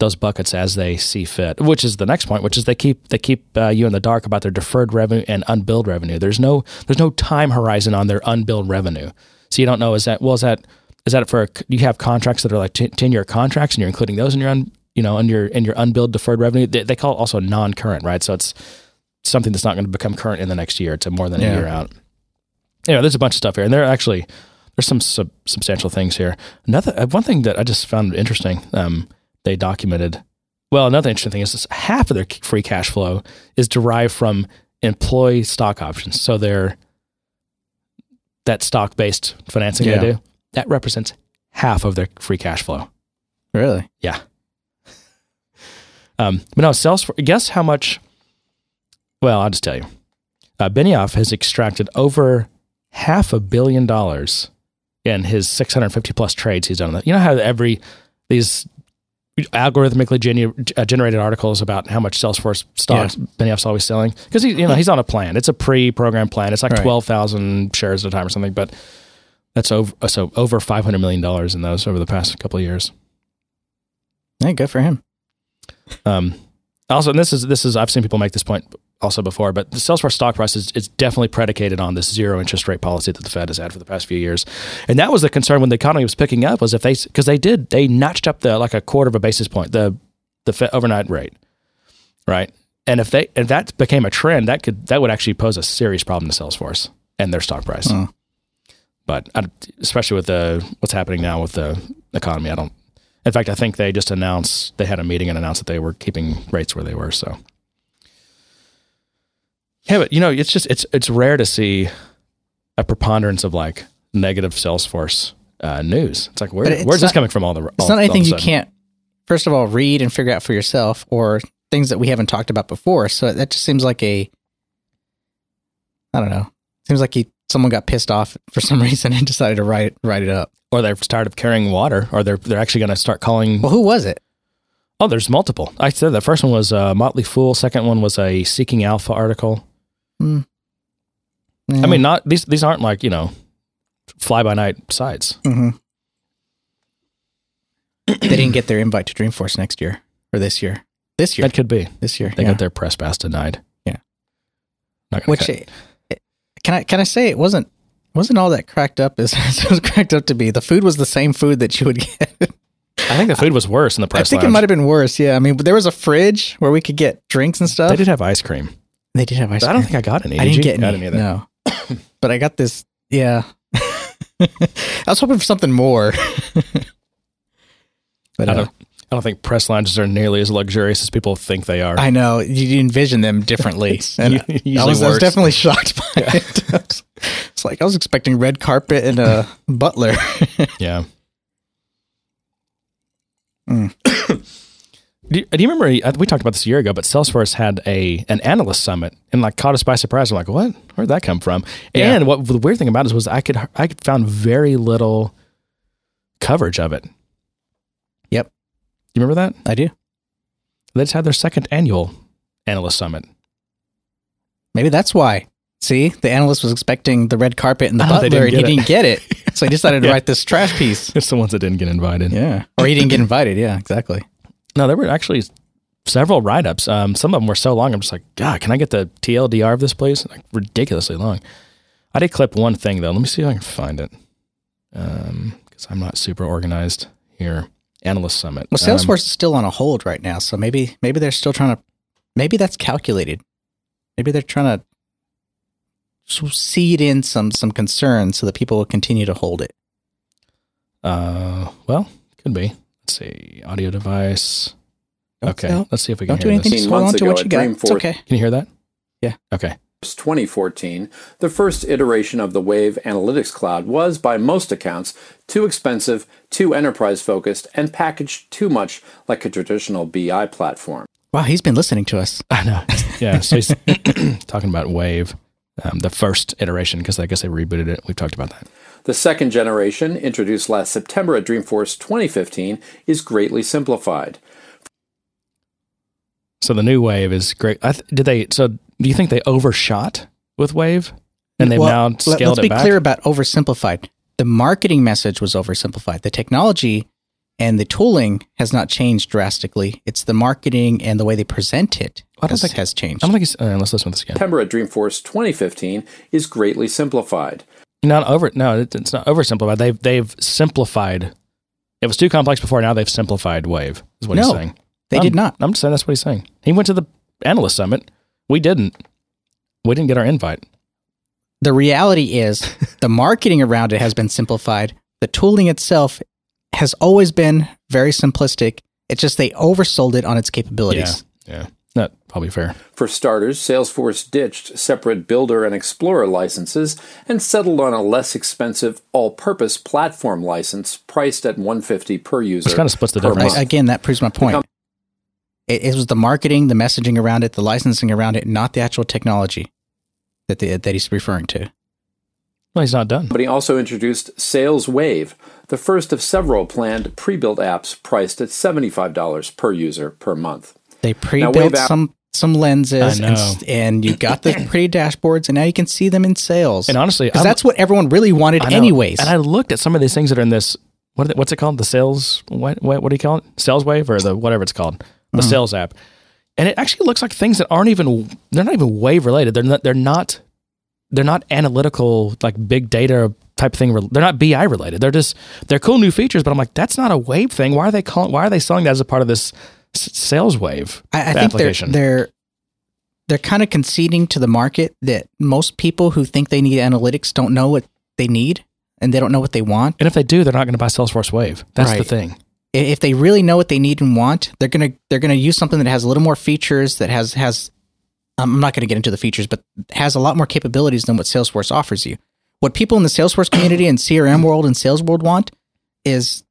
those buckets as they see fit. Which is the next point, which is they keep they keep uh, you in the dark about their deferred revenue and unbilled revenue. There's no there's no time horizon on their unbilled revenue, so you don't know is that well is that is that for you have contracts that are like ten year contracts and you're including those in your un, you know in your in your unbilled deferred revenue. They, they call it also non current, right? So it's something that's not going to become current in the next year to more than a year out. Anyway, there's a bunch of stuff here, and there are actually there's some sub, substantial things here. Another uh, one thing that I just found interesting, um, they documented. Well, another interesting thing is this, half of their free cash flow is derived from employee stock options. So they're that stock based financing Yeah. they do that represents half of their free cash flow. Really? Yeah. Um, but no, Salesforce. Guess how much? Well, I'll just tell you. Uh, Benioff has extracted over half a billion dollars in his 650 plus trades he's done. You know how every these algorithmically genu- uh, generated articles about how much Salesforce stocks Benioff's always selling because he, you know, he's on a plan. It's a pre-programmed plan. It's like Right. 12,000 shares at a time or something. But that's over so over 500 million dollars in those over the past couple of years. Hey, good for him. Um, also, and this is this is I've seen people make this point also before, but the Salesforce stock price is, is definitely predicated on this zero interest rate policy that the Fed has had for the past few years, and that was the concern when the economy was picking up was if they because they did they notched up the like a quarter of a basis point the the Fed overnight rate, right? And if they if that became a trend, that could that would actually pose a serious problem to Salesforce and their stock price. But I, especially with the what's happening now with the economy, I don't. In fact, I think they just announced they had a meeting and announced that they were keeping rates where they were. So, yeah, but you know, it's just it's it's rare to see a preponderance of like negative Salesforce uh, news. It's like where, it's where's this coming from? All the It's not anything you can't, first of all, read and figure out for yourself or things that we haven't talked about before. So that just seems like a, I don't know, seems like he, someone got pissed off for some [laughs] reason and decided to write, write it up. or they're tired of carrying water, or they're they're actually going to start calling. Well, who was it? Oh, there's multiple. I said the first one was uh, Motley Fool. Second one was a Seeking Alpha article. I mean, not these these aren't like you know fly by night sites. hmm they didn't get their invite to Dreamforce next year or this year. This year. That could be. This year. They yeah. got their press pass denied. Yeah. Not Which it- it- can I can I say it wasn't wasn't all that cracked up as, [laughs] as it was cracked up to be. The food was the same food that you would get. I think the food was worse in the press. I press think it might have been worse. Yeah, I mean, there was a fridge where we could get drinks and stuff. They did have ice cream. They did have ice But I don't think I got any. I Did didn't you? get any. Either. No, [coughs] but I got this. Yeah, [laughs] I was hoping for something more. [laughs] but I uh, don't. I don't think press lounges are nearly as luxurious as people think they are. I know you envision them differently, [laughs] and I was, I was definitely shocked by it. it's like I was expecting red carpet and a butler. yeah. Mm. [coughs] do, you, do you remember? uh, We talked about this a year ago, but Salesforce had a an analyst summit and like caught us by surprise. We're like, what? Where'd that come from? Yeah. And what the weird thing about it was I could I found very little coverage of it. Yep. You remember that? I do. They just had their second annual analyst summit. Maybe that's why. See, the analyst was expecting the red carpet and the [laughs] Oh, butler, and he it. didn't get it. So he decided to [laughs] Yeah. write this trash piece. [laughs] It's the ones that didn't get invited. Yeah, or he didn't get invited. Yeah, exactly. No, there were actually several write ups. Um, some of them were so long. I'm just like, God, can I get the TLDR of this, please? Like ridiculously long. I did clip one thing though. Let me see if I can find it. Um, because I'm not super organized here. Analyst summit. Well, Um, Salesforce is still on a hold right now, so maybe maybe they're still trying to. Maybe that's calculated. Maybe they're trying to seed in some some concerns so that people will continue to hold it. uh, well, could be. Let's see. Audio device. Okay. tell- Let's see if we can Don't do anything. this. Just 15 hold on months to what you got. It's okay. Can you hear that? Yeah. Okay. 2014, the first iteration of the Wave Analytics Cloud was, by most accounts, too expensive, too enterprise focused, and packaged too much like a traditional BI platform. Wow, he's been listening to us. I know. Yeah. So he's [coughs] talking about Wave, um, the first iteration, because I guess they rebooted it. We've talked about that. The second generation, introduced last September at Dreamforce 2015, is greatly simplified. So the new wave is great. I th- did they? So do you think they overshot with wave, and they've Well, now let- scaled let's it be back? clear about oversimplified. The marketing message was oversimplified. The technology and the tooling has not changed drastically. It's the marketing and the way they present it I don't has, think- has changed. I don't think. It's, uh, let's listen to this again. September at Dreamforce 2015 is greatly simplified. Not over. No, it's not oversimplified. They've they've simplified. It was too complex before. Now they've simplified wave. Is what he's saying. they I'm- did not. I'm just saying that's what he's saying. He went to the analyst summit. We didn't. We didn't get our invite. The reality is [laughs] the marketing around it has been simplified. The tooling itself has always been very simplistic. It's just they oversold it on its capabilities. Yeah, that probably fair. For starters, Salesforce ditched separate Builder and Explorer licenses and settled on a less expensive all-purpose platform license priced at 150 per user. Which kind of splits the difference. month. Again, that proves my point. It, it was the marketing, the messaging around it, the licensing around it, not the actual technology that the, that he's referring to. Well, he's not done. But he also introduced Sales Wave, the first of several planned pre-built apps priced at $75 per user per month. They pre-built Wave app- some some lenses and, and you got the [clears throat] pretty dashboards and now you can see them in sales. And honestly, that's what everyone really wanted anyways. And I looked at some of these things that are in this. What are they- what's it called? The sales. What, what what do you call it? Sales wave or the whatever it's called, the Mm-hmm. sales app. And it actually looks like things that aren't even. They're not even wave related. They're not. They're not. They're not analytical like big data type thing. They're not BI related. They're just they're cool new features. But I'm like, that's not a wave thing. Why are they calling? Why are they selling that as a part of this sales wave I, I think they're they're they're kind of conceding to the market that most people who think they need analytics don't know what they need and they don't know what they want. and if they do, they're not going to buy Salesforce Wave. That's the thing. If they really know what they need and want, they're gonna they're gonna use something that has a little more features that has has um, I'm not going to get into the features, but has a lot more capabilities than what Salesforce offers you. What people in the Salesforce community and CRM world and sales world want is,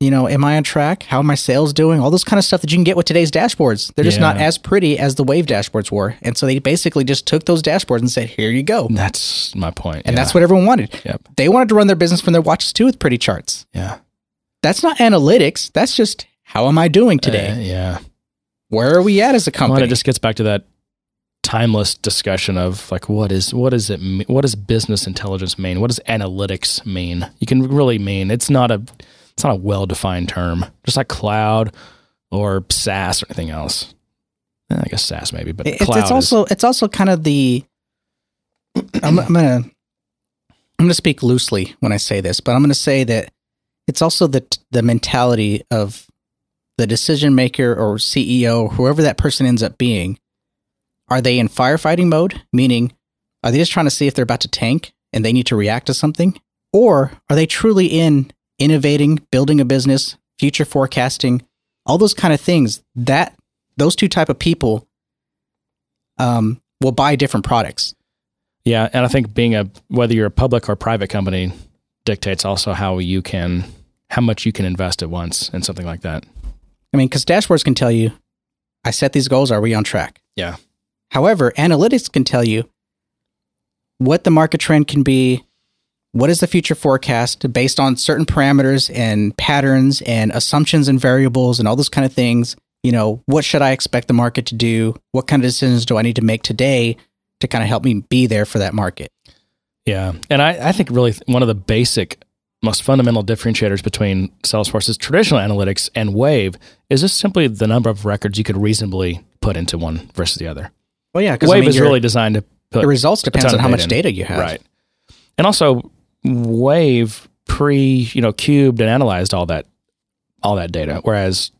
you know, am I on track? How are my sales doing? All those kind of stuff that you can get with today's dashboards. They're just not as pretty as the Wave dashboards were. And so they basically just took those dashboards and said, here you go. That's my point. And yeah. that's what everyone wanted. Yep. They wanted to run their business from their watches too with pretty charts. Yeah. That's not analytics. That's just how am I doing today? Uh, yeah. Where are we at as a Well, company? and it just gets back to that timeless discussion of like what is what does it what does business intelligence mean? What does analytics mean? You can really mean it's not a it's not a well defined term, just like cloud or SaaS or anything else. Eh, I guess SaaS maybe, but It's, cloud it's also it's also kind of the [clears throat] I'm, I'm gonna I'm gonna speak loosely when I say this, but I'm gonna say that it's also the the mentality of the decision maker or CEO, whoever that person ends up being. Are they in firefighting mode? Meaning, are they just trying to see if they're about to tank and they need to react to something, or are they truly in innovating, building a business, future forecasting, all those kind of things? That those two type of people um, will buy different products. yeah, and I think being a whether you're a public or private company dictates also how you can how much you can invest at once in something like that. I mean, because dashboards can tell you, I set these goals. Are we on track? Yeah. However, analytics can tell you what the market trend can be, what is the future forecast based on certain parameters and patterns and assumptions and variables and all those kind of things. You know, what should I expect the market to do? What kind of decisions do I need to make today to kind of help me be there for that market? Yeah. And I, I think really one of the basic, most fundamental differentiators between Salesforce's traditional analytics and Wave is just simply the number of records you could reasonably put into one versus the other. Well, yeah, because Wave I mean, is really designed to put the results depends on how much in. data you have. Right. And also Wave pre, you know, cubed and analyzed all that all that data. Whereas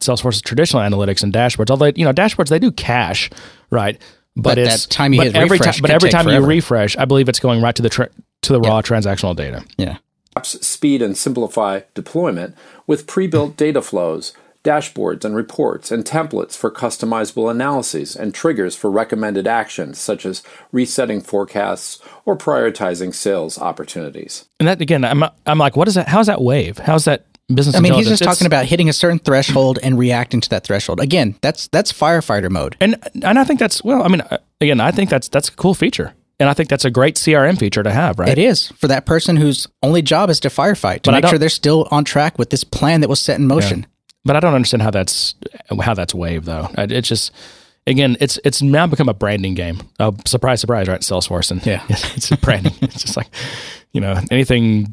Salesforce's traditional analytics and dashboards, although you know, dashboards they do cache, right? But that it's time you but hit every refresh time but every time forever. you refresh, I believe it's going right to the tra- to the raw transactional data. Yeah. apps speed and simplify deployment with pre-built data flows, dashboards and reports, and templates for customizable analyses and triggers for recommended actions such as resetting forecasts or prioritizing sales opportunities. And that again, I'm I'm like, what is that? How's that wave? How's that business? I mean, he's just intelligence? talking about hitting a certain threshold and reacting to that threshold. Again, that's that's firefighter mode. and and I think that's well. I mean, uh, again, I think that's that's a cool feature. And I think that's a great CRM feature to have, right? It is for that person whose only job is to firefight to But make sure they're still on track with this plan that was set in motion. But I don't understand how that's how that's Wave though. It's just again, it's it's now become a branding game. Oh, surprise, surprise, right? Salesforce and Yeah. [laughs] it's, it's branding. it's just like you know anything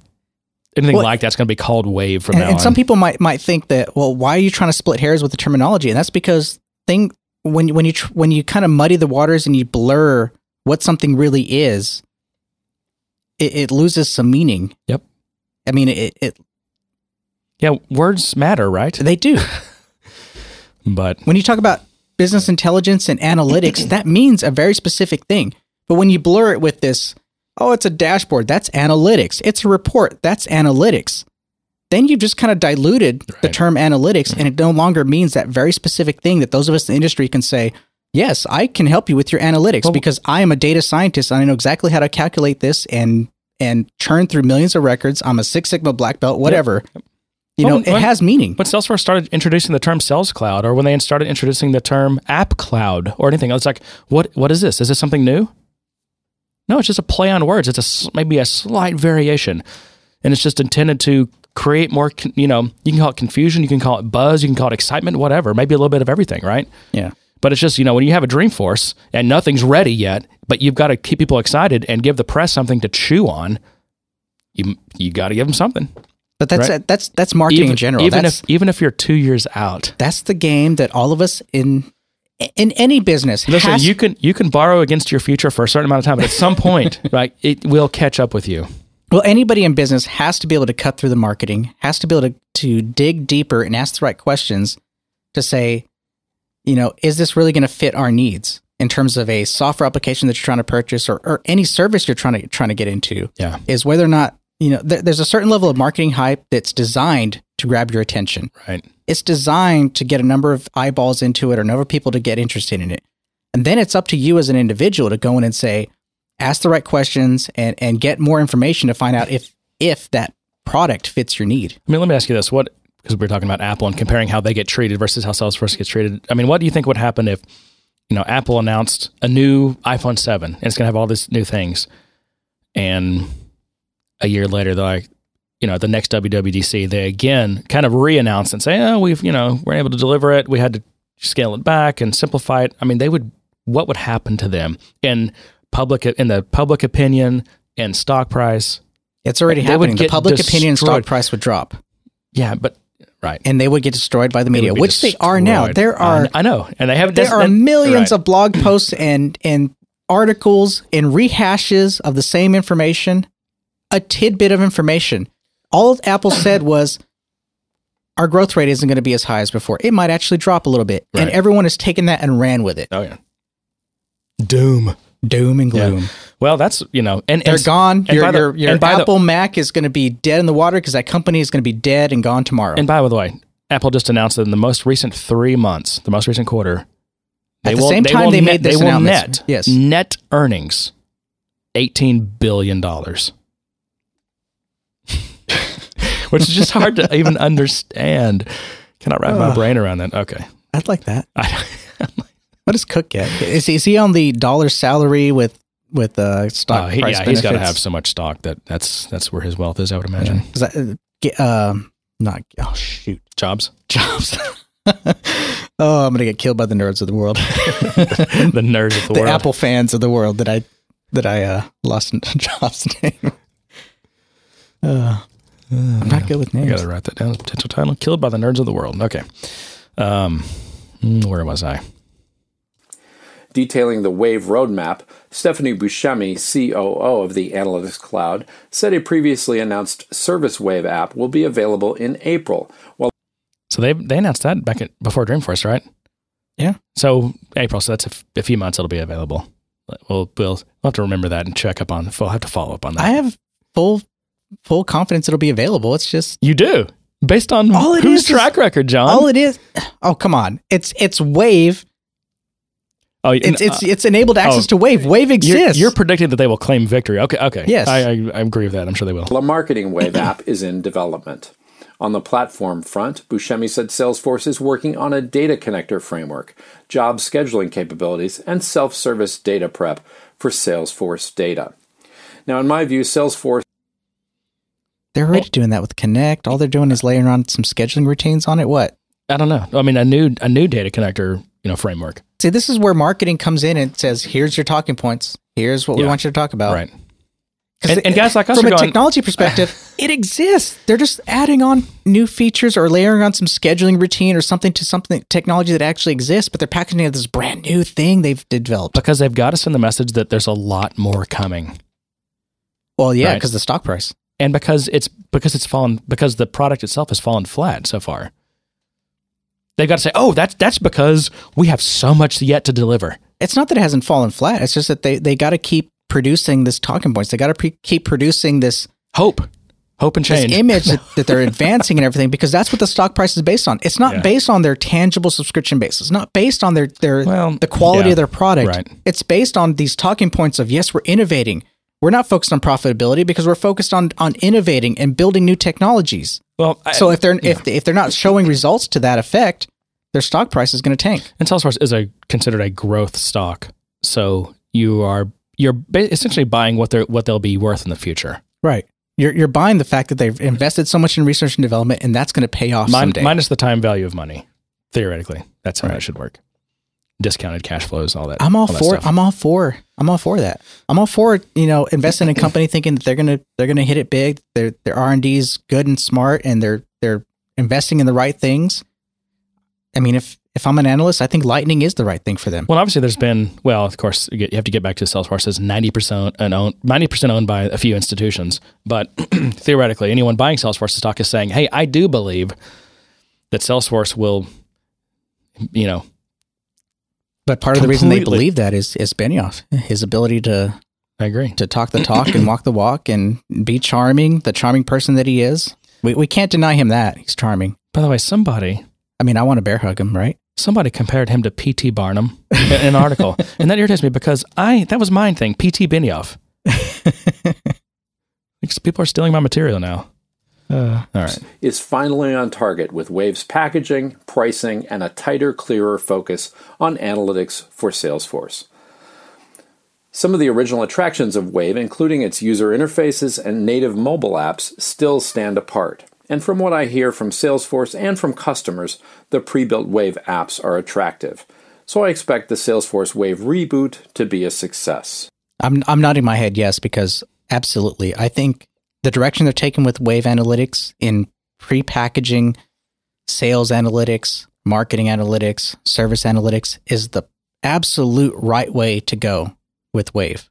anything Well- like that's going to be called Wave from And, now and on. some people might might think that well, why are you trying to split hairs with the terminology? And that's because thing when when you tr- when you kind of muddy the waters and you blur what something really is, it, it loses some meaning. Yep. I mean, it, it yeah, words matter, right? they do. [laughs] But when you talk about business intelligence and analytics, [clears throat] that means a very specific thing. But when you blur it with this, oh, it's a dashboard, that's analytics. It's a report, that's analytics. Then you've just kind of diluted the term analytics, and it no longer means that very specific thing that those of us in the industry can say, yes, I can help you with your analytics Well- because I am a data scientist and I know exactly how to calculate this and and churn through millions of records. I'm a Six Sigma black belt, whatever. You Well, know, oh, it when- has meaning. when Salesforce started introducing the term Sales Cloud, or when they started introducing the term App Cloud, or anything, it's like, what what is this? Is this something new? No, it's just a play on words. It's a maybe a slight variation, and it's just intended to create more. You know, you can call it confusion, you can call it buzz, you can call it excitement, whatever. Maybe a little bit of everything, right? yeah. But it's just you know when you have a Dreamforce and nothing's ready yet, but you've got to keep people excited and give the press something to chew on. You you got to give them something. But that's Right. that's that's marketing in general. even that's, if even if you're two years out. that's the game that all of us in in any business Listen, has, you can you can borrow against your future for a certain amount of time, but at some point, [laughs] right, it will catch up with you. well anybody in business has to be able to cut through the marketing has to be able to, to dig deeper and ask the right questions to say you know is this really going to fit our needs in terms of a software application that you're trying to purchase or, or any service you're trying to trying to get into Yeah, is whether or not you know th- there's a certain level of marketing hype that's designed to grab your attention right. it's designed to get a number of eyeballs into it or a number of people to get interested in it. And then it's up to you as an individual to go in and say, ask the right questions and, and get more information to find out if if that product fits your need. I mean, let me ask you this: what because we were talking about Apple and comparing how they get treated versus how Salesforce gets treated. I mean, what do you think would happen if you know Apple announced a new iPhone Seven and it's going to have all these new things, and a year later they're like, you know, the next WWDC they again kind of re-announce and say, oh, we've you know we're able to deliver it. We had to scale it back and simplify it. I mean, they would. What would happen to them in public in the public opinion and stock price? It's already They would happening. The public opinion stock price would drop Yeah, but right. and they would get destroyed by the media, which they are now. There are I, I know, and they have there are millions right. of blog posts and and articles and rehashes of the same information, a tidbit of information. All Apple [clears throat] said was our growth rate isn't going to be as high as before. It might actually drop a little bit. And everyone has taken that and ran with it. Oh yeah, doom. Doom and gloom. Well, that's you know, and They're and, gone. And your by the, your, your and by Apple Mac is going to be dead in the water because that company is going to be dead and gone tomorrow. and by the way, Apple just announced that in the most recent three months, the most recent quarter, At the same time will they net, made this they will announcement. net Yes. net earnings eighteen billion dollars. Which is just hard to [laughs] even understand. Cannot wrap my brain around that. Okay. I'd like that. [laughs] I, What does Cook get? Is, is he on the dollar salary with with uh, stock uh, he, price yeah, he's got to have so much stock that that's that's where his wealth is. I would imagine. Is that, uh, um, not oh shoot, Jobs, [laughs] jobs. oh, I'm gonna get killed by the nerds of the world, the nerds of the, the world. Apple fans of the world that I that I uh, lost in Jobs' name. Uh, I'm not good with names. I names. got to write that down. as a Potential title: Killed by the Nerds of the World. Okay. Um, mm, where was I? Detailing the Wave roadmap, Stephanie Buscemi, COO of the Analytics Cloud, said a previously announced Service Wave app will be available in April, while So they they announced that back at, before Dreamforce, right? Yeah. So April. So that's a, f- a few months. It'll be available. We'll, we'll we'll have to remember that and check up on. We'll have to follow up on that. I have full full confidence it'll be available. It's just you do based on All it whose is is- track record, John? all it is. [sighs] Oh come on, it's it's Wave. oh, It's uh, it's it's enabled access oh. to Wave. Wave you're, exists. you're predicting that they will claim victory. Okay. Okay. Yes. I, I, I agree with that. I'm sure they will. a marketing Wave [coughs] app is in development. On the platform front, Buscemi said Salesforce is working on a data connector framework, job scheduling capabilities, and self service data prep for Salesforce data. Now, in my view, Salesforce They're already doing that with Connect. All they're doing is layering on some scheduling routines on it. What? I don't know. I mean, a new a new data connector, you know, framework. See, this is where marketing comes in and says, "Here's your talking points. Here's what we want you to talk about." Right. And- and guys like us from a going- technology perspective, [laughs] it exists. They're just adding on new features or layering on some scheduling routine or something to something technology that actually exists, but they're packaging it as this brand new thing they've developed. Because they've got to send the message that there's a lot more coming. Well, yeah, Right. because the stock price. And because it's because it's fallen because the product itself has fallen flat so far. They've got to say, "Oh, that's that's because we have so much yet to deliver." It's not that it hasn't fallen flat. It's just that they they got to keep producing this talking points. They got to pre- keep producing this Hope, hope and this change. image that, [laughs] that they're advancing and everything because that's what the stock price is based on. It's not Yeah. based on their tangible subscription base. It's not based on their their Well, the quality yeah, of their product. right. It's based on these talking points of yes, we're innovating. We're not focused on profitability because we're focused on on innovating and building new technologies. well, I- So if they're if if they're not showing results to that effect, their stock price is going to tank. and Salesforce is a considered a growth stock, so you are you're essentially buying what they're what they'll be worth in the future. Right. You're you're buying the fact that they've invested so much in research and development, and that's going to pay off Min- someday. minus the time value of money, theoretically. That's how Right. that should work. Discounted cash flows, all that. I'm all, that for. I'm all for. I'm all for that. I'm all for you know investing in a company thinking that they're gonna they're gonna hit it big. Their their R and D is good and smart, and they're they're investing in the right things. I mean, if if I'm an analyst, I think Lightning is the right thing for them. Well, obviously, there's been well, of course, you have to get back to Salesforce as ninety percent and own ninety percent owned by a few institutions. But [clears throat] theoretically, anyone buying Salesforce stock is saying, "Hey, I do believe that Salesforce will, you know, But part of the reason they believe that is is Benioff, his ability to I agree." to talk the talk and walk the walk and be charming, the charming person that he is. We we can't deny him that he's charming. By the way, somebody I mean, I want to bear hug him, right? somebody compared him to P.T. Barnum in an article, [laughs] and that irritates me because I that was mine thing, P.T. Benioff. [laughs] Because people are stealing my material now. Uh, All right. is finally on target with Wave's packaging, pricing, and a tighter, clearer focus on analytics for Salesforce. Some of the original attractions of Wave, including its user interfaces and native mobile apps, still stand apart. And from what I hear from Salesforce and from customers, the pre built Wave apps are attractive. So I expect the Salesforce Wave reboot to be a success. I'm I'm nodding my head yes because absolutely. I think the direction they're taking with Wave Analytics in pre-packaging sales analytics, marketing analytics, service analytics is the absolute right way to go with Wave.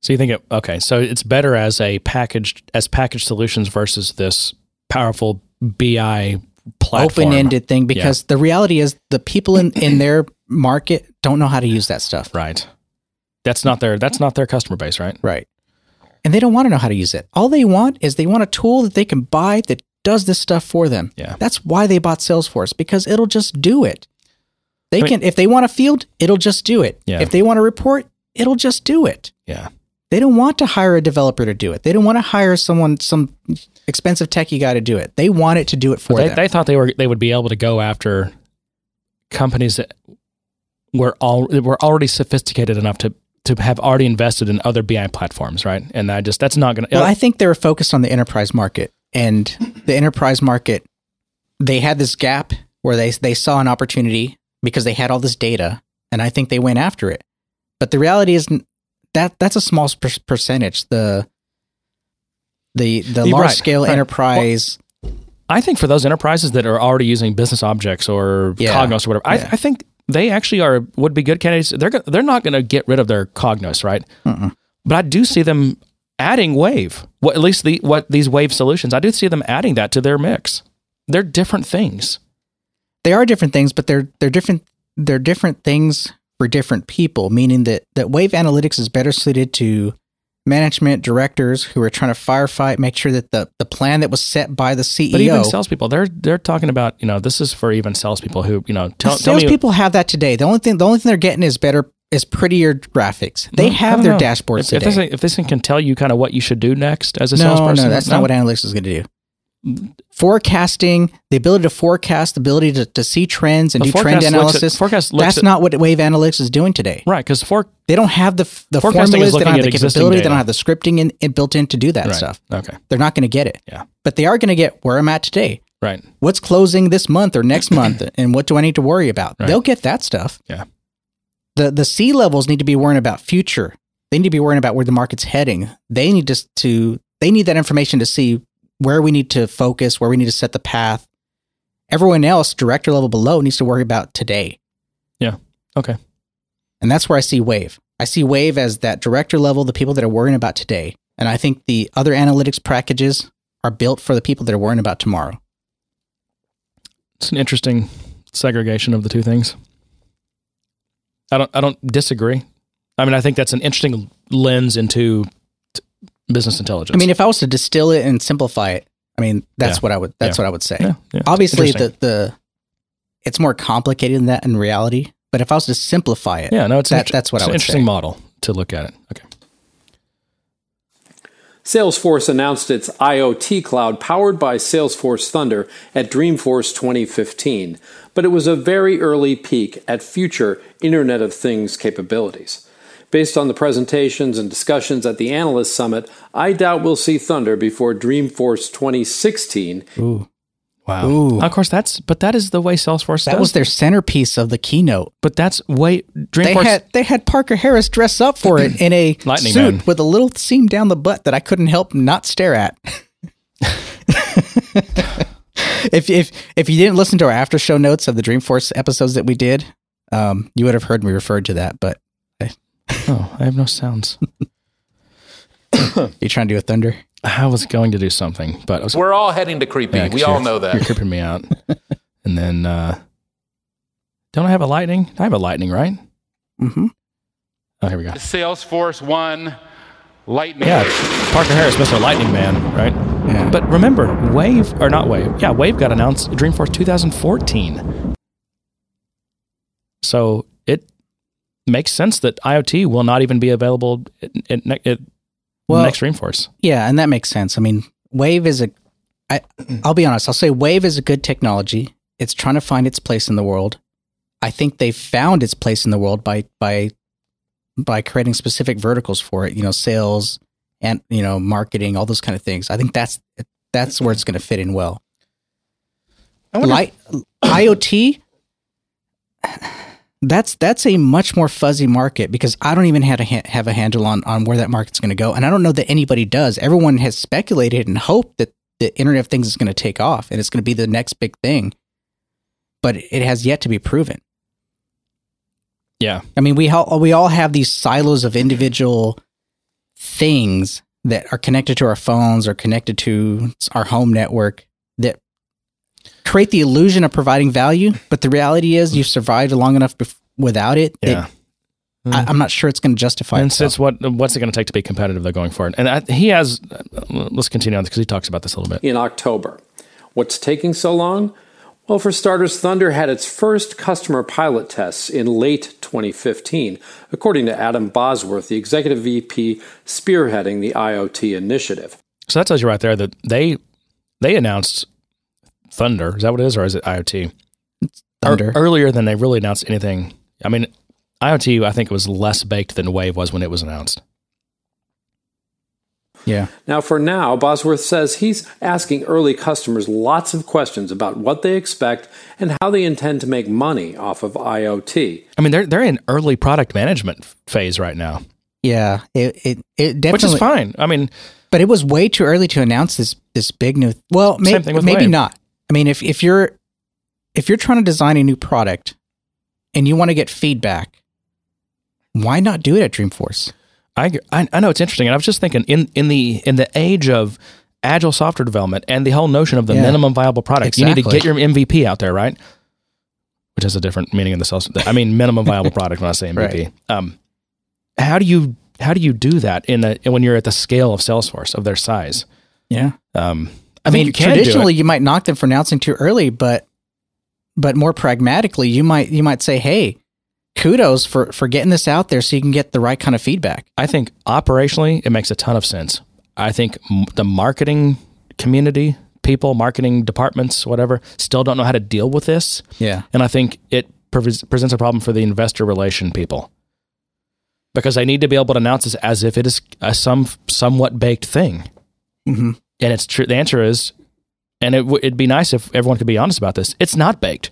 So you think it okay? So it's better as a packaged as packaged solutions versus this powerful BI platform. Open-ended thing because the reality is the people in in their market don't know how to use that stuff. right? That's not their that's not their customer base, right? Right. And they don't want to know how to use it. All they want is they want a tool that they can buy that does this stuff for them. Yeah. That's why they bought Salesforce because it'll just do it. They I mean- can if they want a field, it'll just do it. Yeah. If they want a report, it'll just do it. Yeah. They don't want to hire a developer to do it. They don't want to hire someone some expensive techie guy to do it. They want it to do it for They, them. they thought they were they would be able to go after companies that were all were already sophisticated enough to to have already invested in other BI platforms, right? And I just that's not going to. Well, uh, I think they were focused on the enterprise market, and the enterprise market, they had this gap where they they saw an opportunity because they had all this data, and I think they went after it. But the reality is that that's a small per- percentage. The the the large right, scale right. enterprise, I think for those enterprises that are already using BusinessObjects or Yeah. Cognos or whatever, I, I think they actually are would be good candidates. They're they're not going to get rid of their Cognos, right? But I do see them adding Wave. What at least the what these Wave solutions, I do see them adding that to their mix. They're different things. they are different things, but they're they're different they're different things for different people. Meaning that that Wave Analytics is better suited to management directors who are trying to firefight, make sure that the the plan that was set by the CEO. But even salespeople, they're they're talking about you know this is for even salespeople who you know tell, tell me salespeople have that today. The only thing the only thing they're getting is better is prettier graphics. They mm-hmm. I have their know. dashboards If, if today. this thing, if this thing can tell you kind of what you should do next as a no, salesperson, no, that's not what analytics is going to do. Forecasting, the ability to forecast, the ability to, to see trends and The do trend looks at- analysis. forecast that's at- not what Wave Analytics is doing today. Right, because for They don't have the the formulas, they don't have the capability, they don't have the scripting in, in built in to do that right. stuff. Okay. They're not going to get it. Yeah. But they are going to get where I'm at today. Right. What's closing this month or next month, [coughs] and what do I need to worry about? Right. They'll get that stuff. Yeah. The the C levels need to be worrying about future. They need to be worrying about where the market's heading. They need to to they need that information to see where we need to focus, where we need to set the path. Everyone else, director level below, needs to worry about today. Yeah. Okay. And that's where I see Wave. I see Wave as that director level, the people that are worrying about today. And I think the other analytics packages are built for the people that are worrying about tomorrow. It's an interesting segregation of the two things. I don't I don't disagree. I mean, I think that's an interesting lens into business intelligence. I mean, if I was to distill it and simplify it, I mean, that's Yeah. what I would that's Yeah. what I would say. yeah, yeah. Obviously the the it's more complicated than that in reality, but if I was to simplify it, yeah, no, it's an that- inter- that's what it's I an interesting say. model to look at it. Okay. Salesforce announced its IoT cloud powered by Salesforce Thunder at Dreamforce 2015, but it was a very early peek at future Internet of Things capabilities. Based on the presentations and discussions at the Analyst Summit, I doubt we'll see Thunder before Dreamforce 2016. Ooh. Wow. Ooh. Of course, that's but that is the way Salesforce That does. was their centerpiece of the keynote. but that's way They had they had Parker Harris dress up for it in a [clears throat] Lightning suit Man. with a little seam down the butt that I couldn't help not stare at. [laughs] if if if you didn't listen to our after show notes of the Dreamforce episodes that we did, um, you would have heard me referred to that. But oh, I have no sounds. [coughs] you trying to do a thunder? I was going to do something, but I was We're all heading to creepy. Yeah, 'cause we all know that. You're creeping me out. [laughs] and then, uh, don't I have a lightning? I have a lightning, right? Mm-hmm. Oh, here we go. Salesforce One Lightning. Yeah, Parker Harris, Mr. Lightning Man, right? Yeah. But remember, Wave or not Wave? Yeah, Wave got announced at Dreamforce 2014. So it makes sense that IoT will not even be available at, at, ne- at Well- next Dreamforce. Yeah, and that makes sense. I mean, Wave is a. I, [clears throat] I'll be honest. I'll say Wave is a good technology. It's trying to find its place in the world. I think they found its place in the world by by by creating specific verticals for it. You know, sales and you know marketing, all those kind of things. I think that's that's where it's going to fit in well. Light IoT. That's that's a much more fuzzy market because I don't even have a ha- have a handle on on where that market's going to go, and I don't know that anybody does. Everyone has speculated and hoped that the Internet of Things is going to take off and it's going to be the next big thing, but it has yet to be proven. Yeah. I mean, we all we all have these silos of individual things that are connected to our phones or connected to our home network create the illusion of providing value, but the reality is you've survived long enough bef- without it. that Yeah. I, I'm not sure it's going to justify and itself. since what what's it going to take to be competitive though going forward? And I, he has. uh, Let's continue on because he talks about this a little bit. in October. What's taking so long? Well, for starters, Thunder had its first customer pilot tests in late 2015, according to Adam Bosworth, the executive VP spearheading the IoT initiative. So that tells you right there that they they announced Thunder. Is that what it is, or is it IoT? Thunder. Ear- earlier than they really announced anything. I mean, IoT. I think it was less baked than Wave was when it was announced. yeah. Now, for now, Bosworth says he's asking early customers lots of questions about what they expect and how they intend to make money off of IoT. I mean, they're they're in early product management phase right now, Yeah. It, it, it definitely, which is fine. I mean, but it was way too early to announce this, this big new, well, may, Same thing with maybe Wave. not. I mean, if, if you're, if you're trying to design a new product and you want to get feedback, why not do it at Dreamforce? I. I I know it's interesting, and I was just thinking in in the in the age of agile software development and the whole notion of the Yeah. minimum viable product, you need to get your MVP out there, right? Which has a different meaning in the sales. I mean, minimum viable [laughs] product when I say MVP. Um, how do you how do you do that in a when you're at the scale of Salesforce of their size? Yeah. Um, I, I mean, you can do it. traditionally you might knock them for announcing too early, but but more pragmatically, you might you might say, "Hey, kudos for for getting this out there so you can get the right kind of feedback." I think operationally it makes a ton of sense. I think m- the marketing community people, marketing departments, whatever, still don't know how to deal with this. Yeah. And I think it pre- presents a problem for the investor relation people because they need to be able to announce this as if it is a some somewhat baked thing. Mhm. And it's true. The answer is, and it, w- it'd be nice if everyone could be honest about this. It's not baked.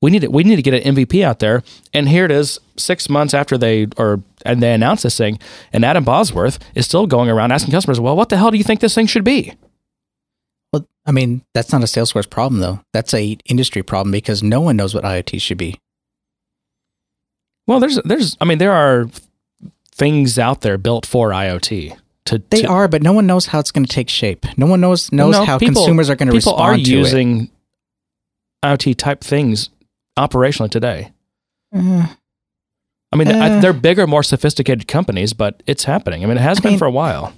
We need it. We need to get an MVP out there. And here it is, six months after they or and they announced this thing, and Adam Bosworth is still going around asking customers, "Well, what the hell do you think this thing should be?" Well, I mean, that's not a Salesforce problem though. That's a industry problem because no one knows what IoT should be. Well, there's there's I mean there are things out there built for IoT. To, They to- are, but no one knows how it's going to take shape. No one knows knows No, how people- consumers are going to people respond are to using IoT type things operationally today. Uh, I mean, I- Uh. they're bigger, more sophisticated companies, but it's happening. I mean, it has I been mean- for a while.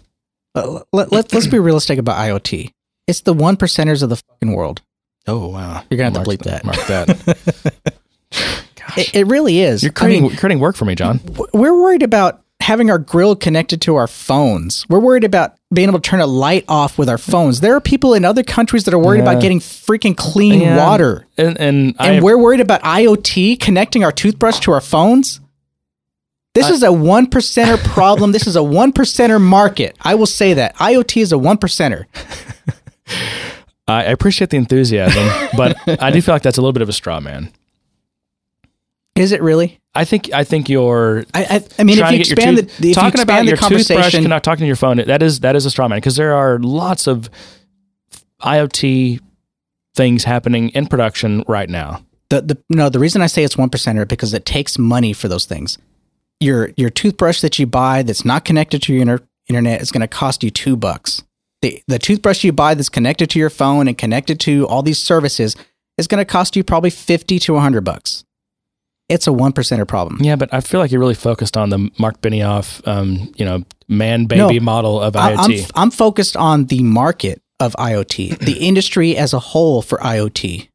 let, let, let, let's be realistic about IoT. It's the one percenters of the fucking world. Oh wow, You're gonna have to Mark bleep that. Mark that. [laughs] Gosh, It, it really is. you're I creating mean, creating work for me, John. we're worried about having our grill connected to our phones. We're worried about being able to turn a light off with our phones. There are people in other countries that are worried Yeah. about getting freaking clean water. And and, And we're worried about IoT connecting our toothbrush to our phones. This is a one percenter problem. this is a one percenter market. I will say that IoT is a one percenter. I appreciate the enthusiasm, but I do feel like that's a little bit of a straw man. Is it really? I think I think you're I, I, I mean, if you to get your expand the, tooth- if you talking expand about the your toothbrush, conversation, not talking to your phone. That is that is a straw man because there are lots of IoT things happening in production right now. the, the no, the reason I say it's one percenter because it takes money for those things. Your your toothbrush that you buy that's not connected to your inter- internet is going to cost you two bucks. The the toothbrush you buy that's connected to your phone and connected to all these services is going to cost you probably fifty to hundred bucks. It's a one percenter problem. Yeah, but I feel like you're really focused on the Mark Benioff, um, you know, man baby No, model of I- IoT. I'm, I'm focused on the market of IoT, the [clears throat] industry as a whole for IoT.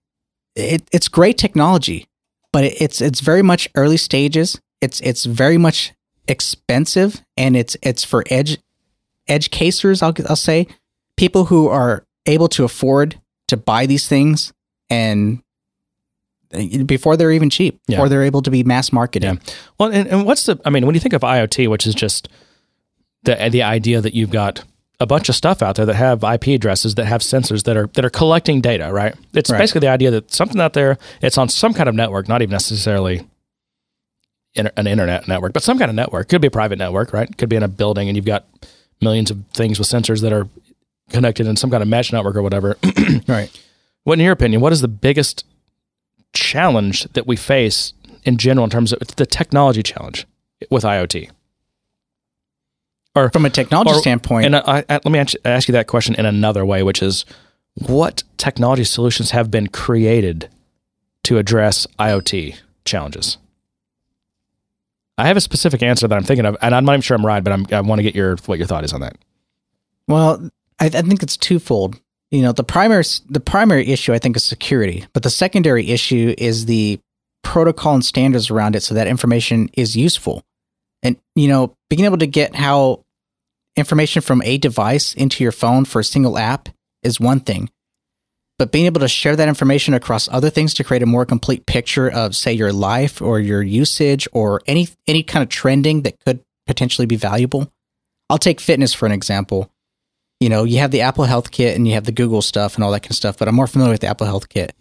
It, it's great technology, but it, it's it's very much early stages. It's it's very much expensive, and it's it's for edge edge casers. I'll I'll say people who are able to afford to buy these things and Uh, before they're even cheap, Yeah. before they're able to be mass marketed. Yeah. Well, and, and what's the? I mean, when you think of IoT, which is just the the idea that you've got a bunch of stuff out there that have IP addresses that have sensors that are that are collecting data, right? It's Right. basically the idea that something out there, it's on some kind of network, not even necessarily inter- an internet network, but some kind of network. Could be a private network, right? Could be in a building, and you've got millions of things with sensors that are connected in some kind of mesh network or whatever. [clears throat] Right. What, in your opinion, what is the biggest challenge that we face in general in terms of the technology challenge with IoT? Or From a technology or- standpoint, and I, I, let me ask ask you that question in another way, which is, what technology solutions have been created to address IoT challenges? I have a specific answer that I'm thinking of, and I'm not even sure I'm right, but I'm, I want to get your what your thought is on that. Well, I, I think it's twofold. You know, the primary the primary issue I think is security, but the secondary issue is the protocol and standards around it, so that information is useful. And you know, being able to get how information from a device into your phone for a single app is one thing, but being able to share that information across other things to create a more complete picture of, say, your life or your usage or any any kind of trending that could potentially be valuable. I'll take fitness for an example you know, you have the Apple HealthKit and you have the Google stuff and all that kind of stuff, but I'm more familiar with the Apple HealthKit.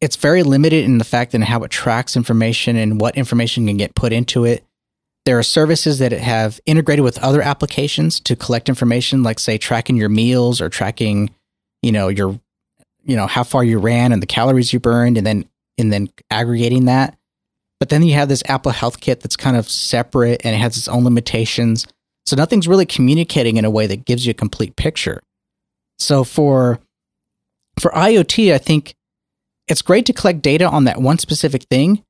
It's very limited in the fact and how it tracks information and what information can get put into it. There are services that have integrated with other applications to collect information, like say tracking your meals or tracking, you know, your, you know, how far you ran and the calories you burned, and then and then aggregating that. But then you have this Apple HealthKit that's kind of separate and it has its own limitations. So nothing's really communicating in a way that gives you a complete picture. So for for IoT, I think it's great to collect data on that one specific thing,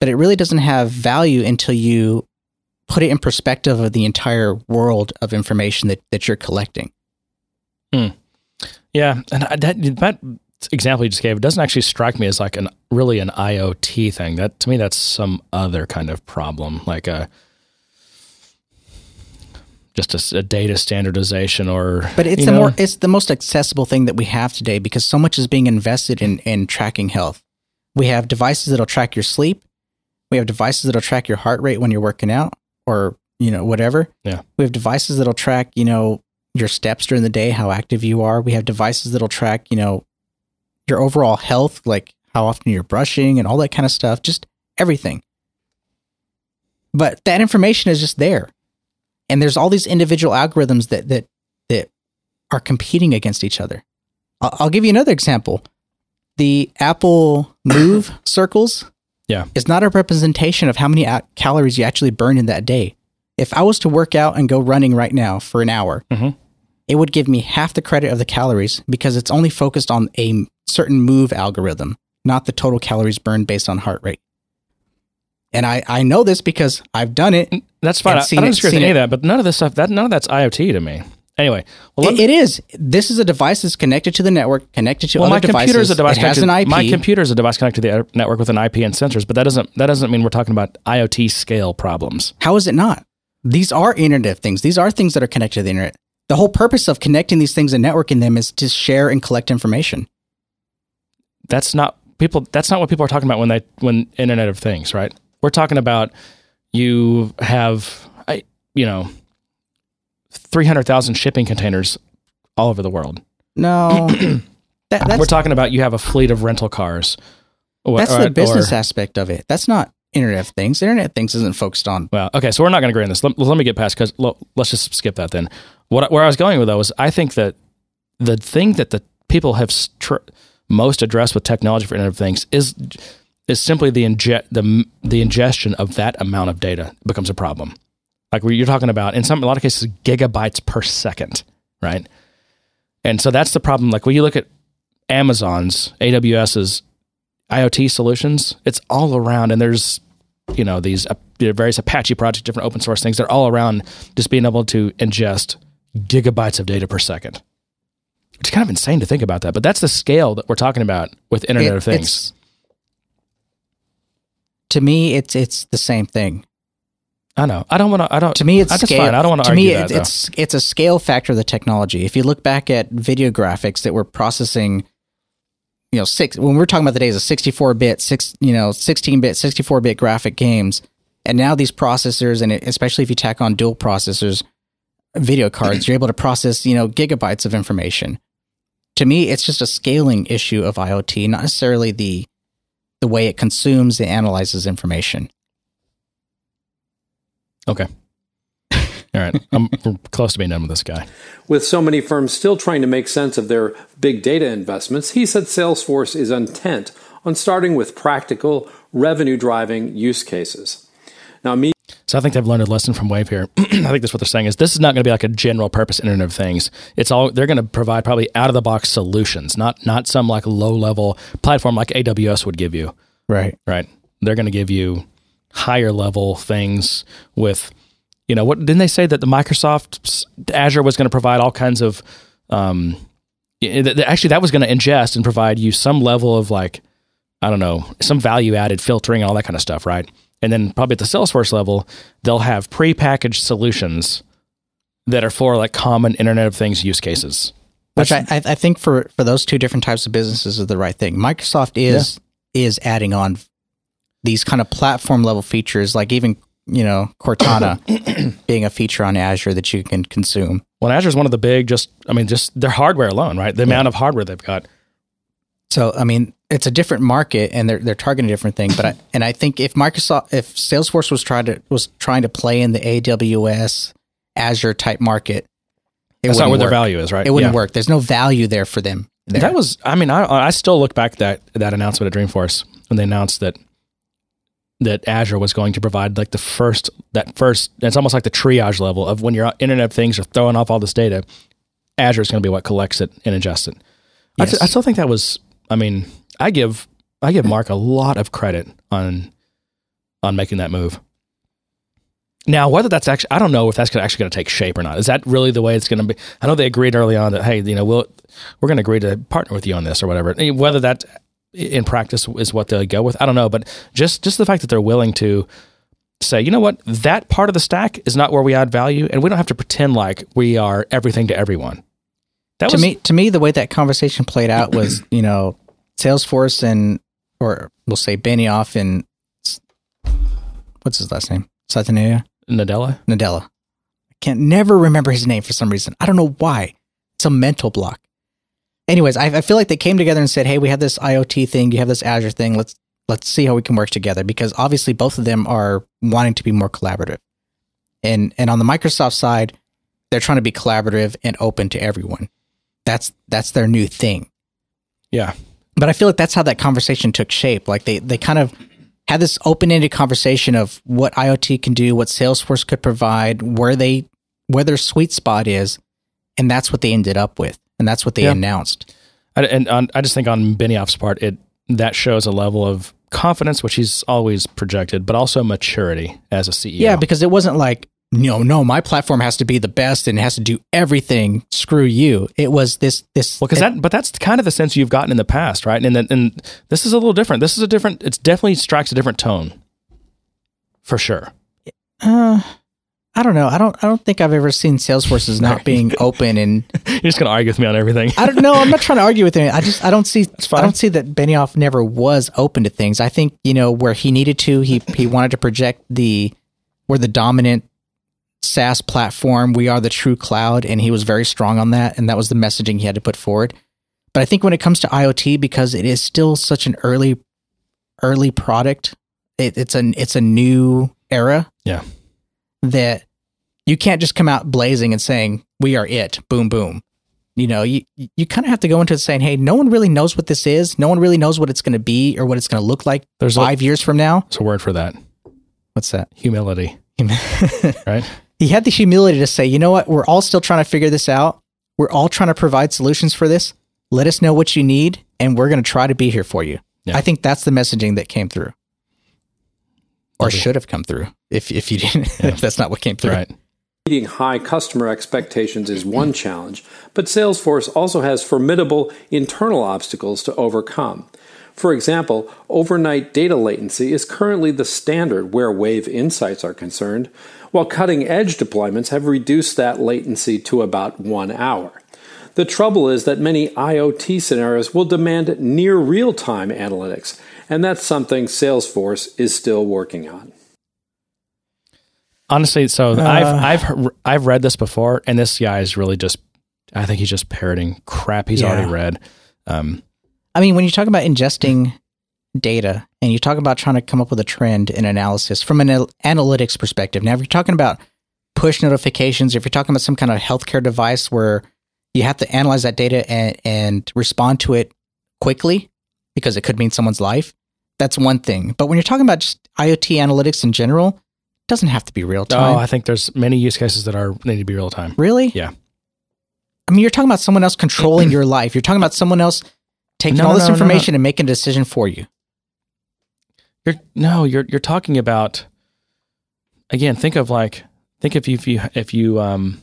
but it really doesn't have value until you put it in perspective of the entire world of information that, that you're collecting. Hmm. Yeah, and that that example you just gave doesn't actually strike me as like an really an IoT thing. That to me, that's some other kind of problem, like a just a data standardization or. But it's the know? more it's the most accessible thing that we have today because so much is being invested in in tracking health. We have devices that'll track your sleep. We have devices that'll track your heart rate when you're working out or, you know, whatever. Yeah. We have devices that'll track, you know, your steps during the day, how active you are. We have devices that'll track, you know, your overall health, like how often you're brushing and all that kind of stuff, just everything. But that information is just there. And there's all these individual algorithms that that that are competing against each other. I'll, I'll give you another example. The Apple Move [coughs] circles Yeah. is not a representation of how many calories you actually burn in that day. If I was to work out and go running right now for an hour, Mhm. it would give me half the credit of the calories because it's only focused on a certain move algorithm, not the total calories burned based on heart rate. And I, I know this because I've done it. That's fine. I, I don't disagree with any of that, but none of this stuff, that none of that's IoT to me. Anyway, well, It, it is. This is a device that's connected to the network, connected to well, other my devices. computer is a device it has an IP. My computer is a device connected to the network with an IP and sensors, but that doesn't that doesn't mean we're talking about IoT scale problems. How is it not? These are Internet of things. These are things that are connected to the internet. The whole purpose of connecting these things and networking them is to share and collect information. That's not people. That's not what people are talking about when they when Internet of Things, right? We're talking about you have, I you know, three hundred thousand shipping containers all over the world. No, [clears throat] that, that's we're talking about you have a fleet of rental cars. Or- that's or- the business or- aspect of it. That's not Internet of Things. Internet of Things isn't focused on. Well, okay, so we're not going to agree on this. Let, let me get past because let's just skip that then. What where I was going with though is I think that the thing that the people have str- most addressed with technology for Internet of Things is is simply the inge- the the ingestion of that amount of data becomes a problem. Like you're talking about in some a lot of cases gigabytes per second, right? And so that's the problem. Like when you look at Amazon's AWS's IoT solutions, it's all around, and there's you know these uh, various Apache projects, different open source things. They're all around just being able to ingest gigabytes of data per second. It's kind of insane to think about that, but that's the scale that we're talking about with Internet It- of Things. To me, it's it's the same thing. I know. I don't want to. I don't. To me, it's scale. fine. I don't want to to argue me, that. it- it's it's a scale factor of the technology. If you look back at video graphics that were processing, you know, six when we're talking about the days of sixty-four bit, six you know, sixteen bit, sixty-four bit graphic games, and now these processors, and especially if you tack on dual processors, video cards, you're able to process you know gigabytes of information. To me, it's just a scaling issue of IoT, not necessarily the the way it consumes and analyzes information. okay. [laughs] All right. I'm close to being done with this guy. With so many firms still trying to make sense of their big data investments, he said Salesforce is intent on starting with practical, revenue driving use cases. Now, me So I think they've learned a lesson from Wave here. [clears throat] I think that's what they're saying is this is not going to be like a general purpose Internet of Things. It's all they're going to provide probably out of the box solutions, not not some like low level platform like AWS would give you. Right. right? They're going to give you higher level things with, you know, what didn't they say that the Microsoft Azure was going to provide all kinds of, um, actually that was going to ingest and provide you some level of like, I don't know, some value added filtering and all that kind of stuff, right? And then probably at the Salesforce level, they'll have prepackaged solutions that are for like common Internet of Things use cases. Which I, I think for, for those two different types of businesses is the right thing. Microsoft is is adding on these kind of platform level features, like even you know Cortana [coughs] being a feature on Azure that you can consume. Well, Azure is one of the big, just I mean, just their hardware alone, right? The amount of hardware they've got. So I mean, it's a different market, and they're they're targeting a different thing. But I, [laughs] and I think if Microsoft, if Salesforce was trying to was trying to play in the AWS Azure type market, it That's not where their value is, right? It wouldn't Yeah. work. There's no value there for them. there. That was, I mean, I I still look back that that announcement at Dreamforce when they announced that that Azure was going to provide like the first that first. It's almost like the triage level of when your Internet of Things are throwing off all this data. Azure is going to be what collects it and ingests it. I, Yes. I still think that was. I mean, I give I give Mark a lot of credit on on making that move. Now, whether that's actually, I don't know if that's actually going to take shape or not. Is that really the way it's going to be? I know they agreed early on that, hey, you know, we'll, we're going to agree to partner with you on this or whatever. Eh, whether that in practice is what they'll go with, I don't know. But just, just the fact that they're willing to say, you know what, that part of the stack is not where we add value, and we don't have to pretend like we are everything to everyone. That to was me, to me, the way that conversation played out was, [clears throat] you know, Salesforce and, or we'll say Benioff and what's his last name? Satya Nadella. Nadella. I can't never remember his name for some reason. I don't know why. It's a mental block. Anyways, I, I feel like they came together and said, "Hey, we have this IoT thing. You have this Azure thing. Let's let's see how we can work together." Because obviously, both of them are wanting to be more collaborative. And and on the Microsoft side, they're trying to be collaborative and open to everyone. That's that's their new thing. Yeah. But I feel like that's how that conversation took shape. Like they they kind of had this open-ended conversation of what IoT can do, what Salesforce could provide, where they where their sweet spot is, and that's what they ended up with, and that's what they Yeah. announced. I, and on, I just think on Benioff's part, it that shows a level of confidence, which he's always projected, but also maturity as a CEO. Yeah, because it wasn't like no, no, my platform has to be the best and it has to do everything. Screw you. It was this this. Well, because that, but that's kind of the sense you've gotten in the past, right? And then, and this is a little different. This is a different. It's definitely strikes a different tone, for sure. uh, I don't know. I don't. I don't think I've ever seen Salesforce Salesforce's not [laughs] being open and [laughs] You're just gonna argue with me on everything. I don't know. I'm not [laughs] trying to argue with him. I just I don't see. I don't see that Benioff never was open to things. I think you know where he needed to. He he wanted to project the we're the dominant SaaS platform. We are the true cloud, and he was very strong on that. And that was the messaging he had to put forward. But I think when it comes to IoT, because it is still such an early early product, it, it's an it's a new era yeah, that you can't just come out blazing and saying we are it boom boom you know you you kind of have to go into it saying hey no one really knows what this is no one really knows what it's going to be or what it's going to look like There's a- five years from now It's a word for that: what's that humility. [laughs] Right? He had the humility to say you know what we're all still trying to figure this out we're all trying to provide solutions for this let us know what you need and we're going to try to be here for you Yeah. i think that's the messaging that came through or Lovely. should have come through if if you didn't [laughs] if that's not what came through Right. Meeting high customer expectations is one challenge, but Salesforce also has formidable internal obstacles to overcome. For example, overnight data latency is currently the standard where Wave Insights are concerned, while cutting edge deployments have reduced that latency to about one hour. The trouble is that many IoT scenarios will demand near real time analytics, and that's something Salesforce is still working on. Honestly, so I've I've I've read this before, and this guy is really just. I think he's just parroting crap he's Yeah. already read. Um, I mean, when you talk about ingesting data and you talk about trying to come up with a trend in analysis from an analytics perspective, now if you're talking about push notifications, if you're talking about some kind of healthcare device where you have to analyze that data and, and respond to it quickly because it could mean someone's life, that's one thing. But when you're talking about just IoT analytics in general, it doesn't have to be real time. oh. I think there's many use cases that are need to be real time. really? Yeah. I mean, you're talking about someone else controlling your life. You're talking about someone else taking No, all no, this no, information and making a decision for you. You're no, you're you're talking about again. Think of like think if you if you if you um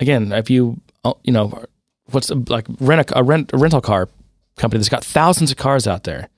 again if you uh, you know what's like rent a, a rent a rental car company that's got thousands of cars out there.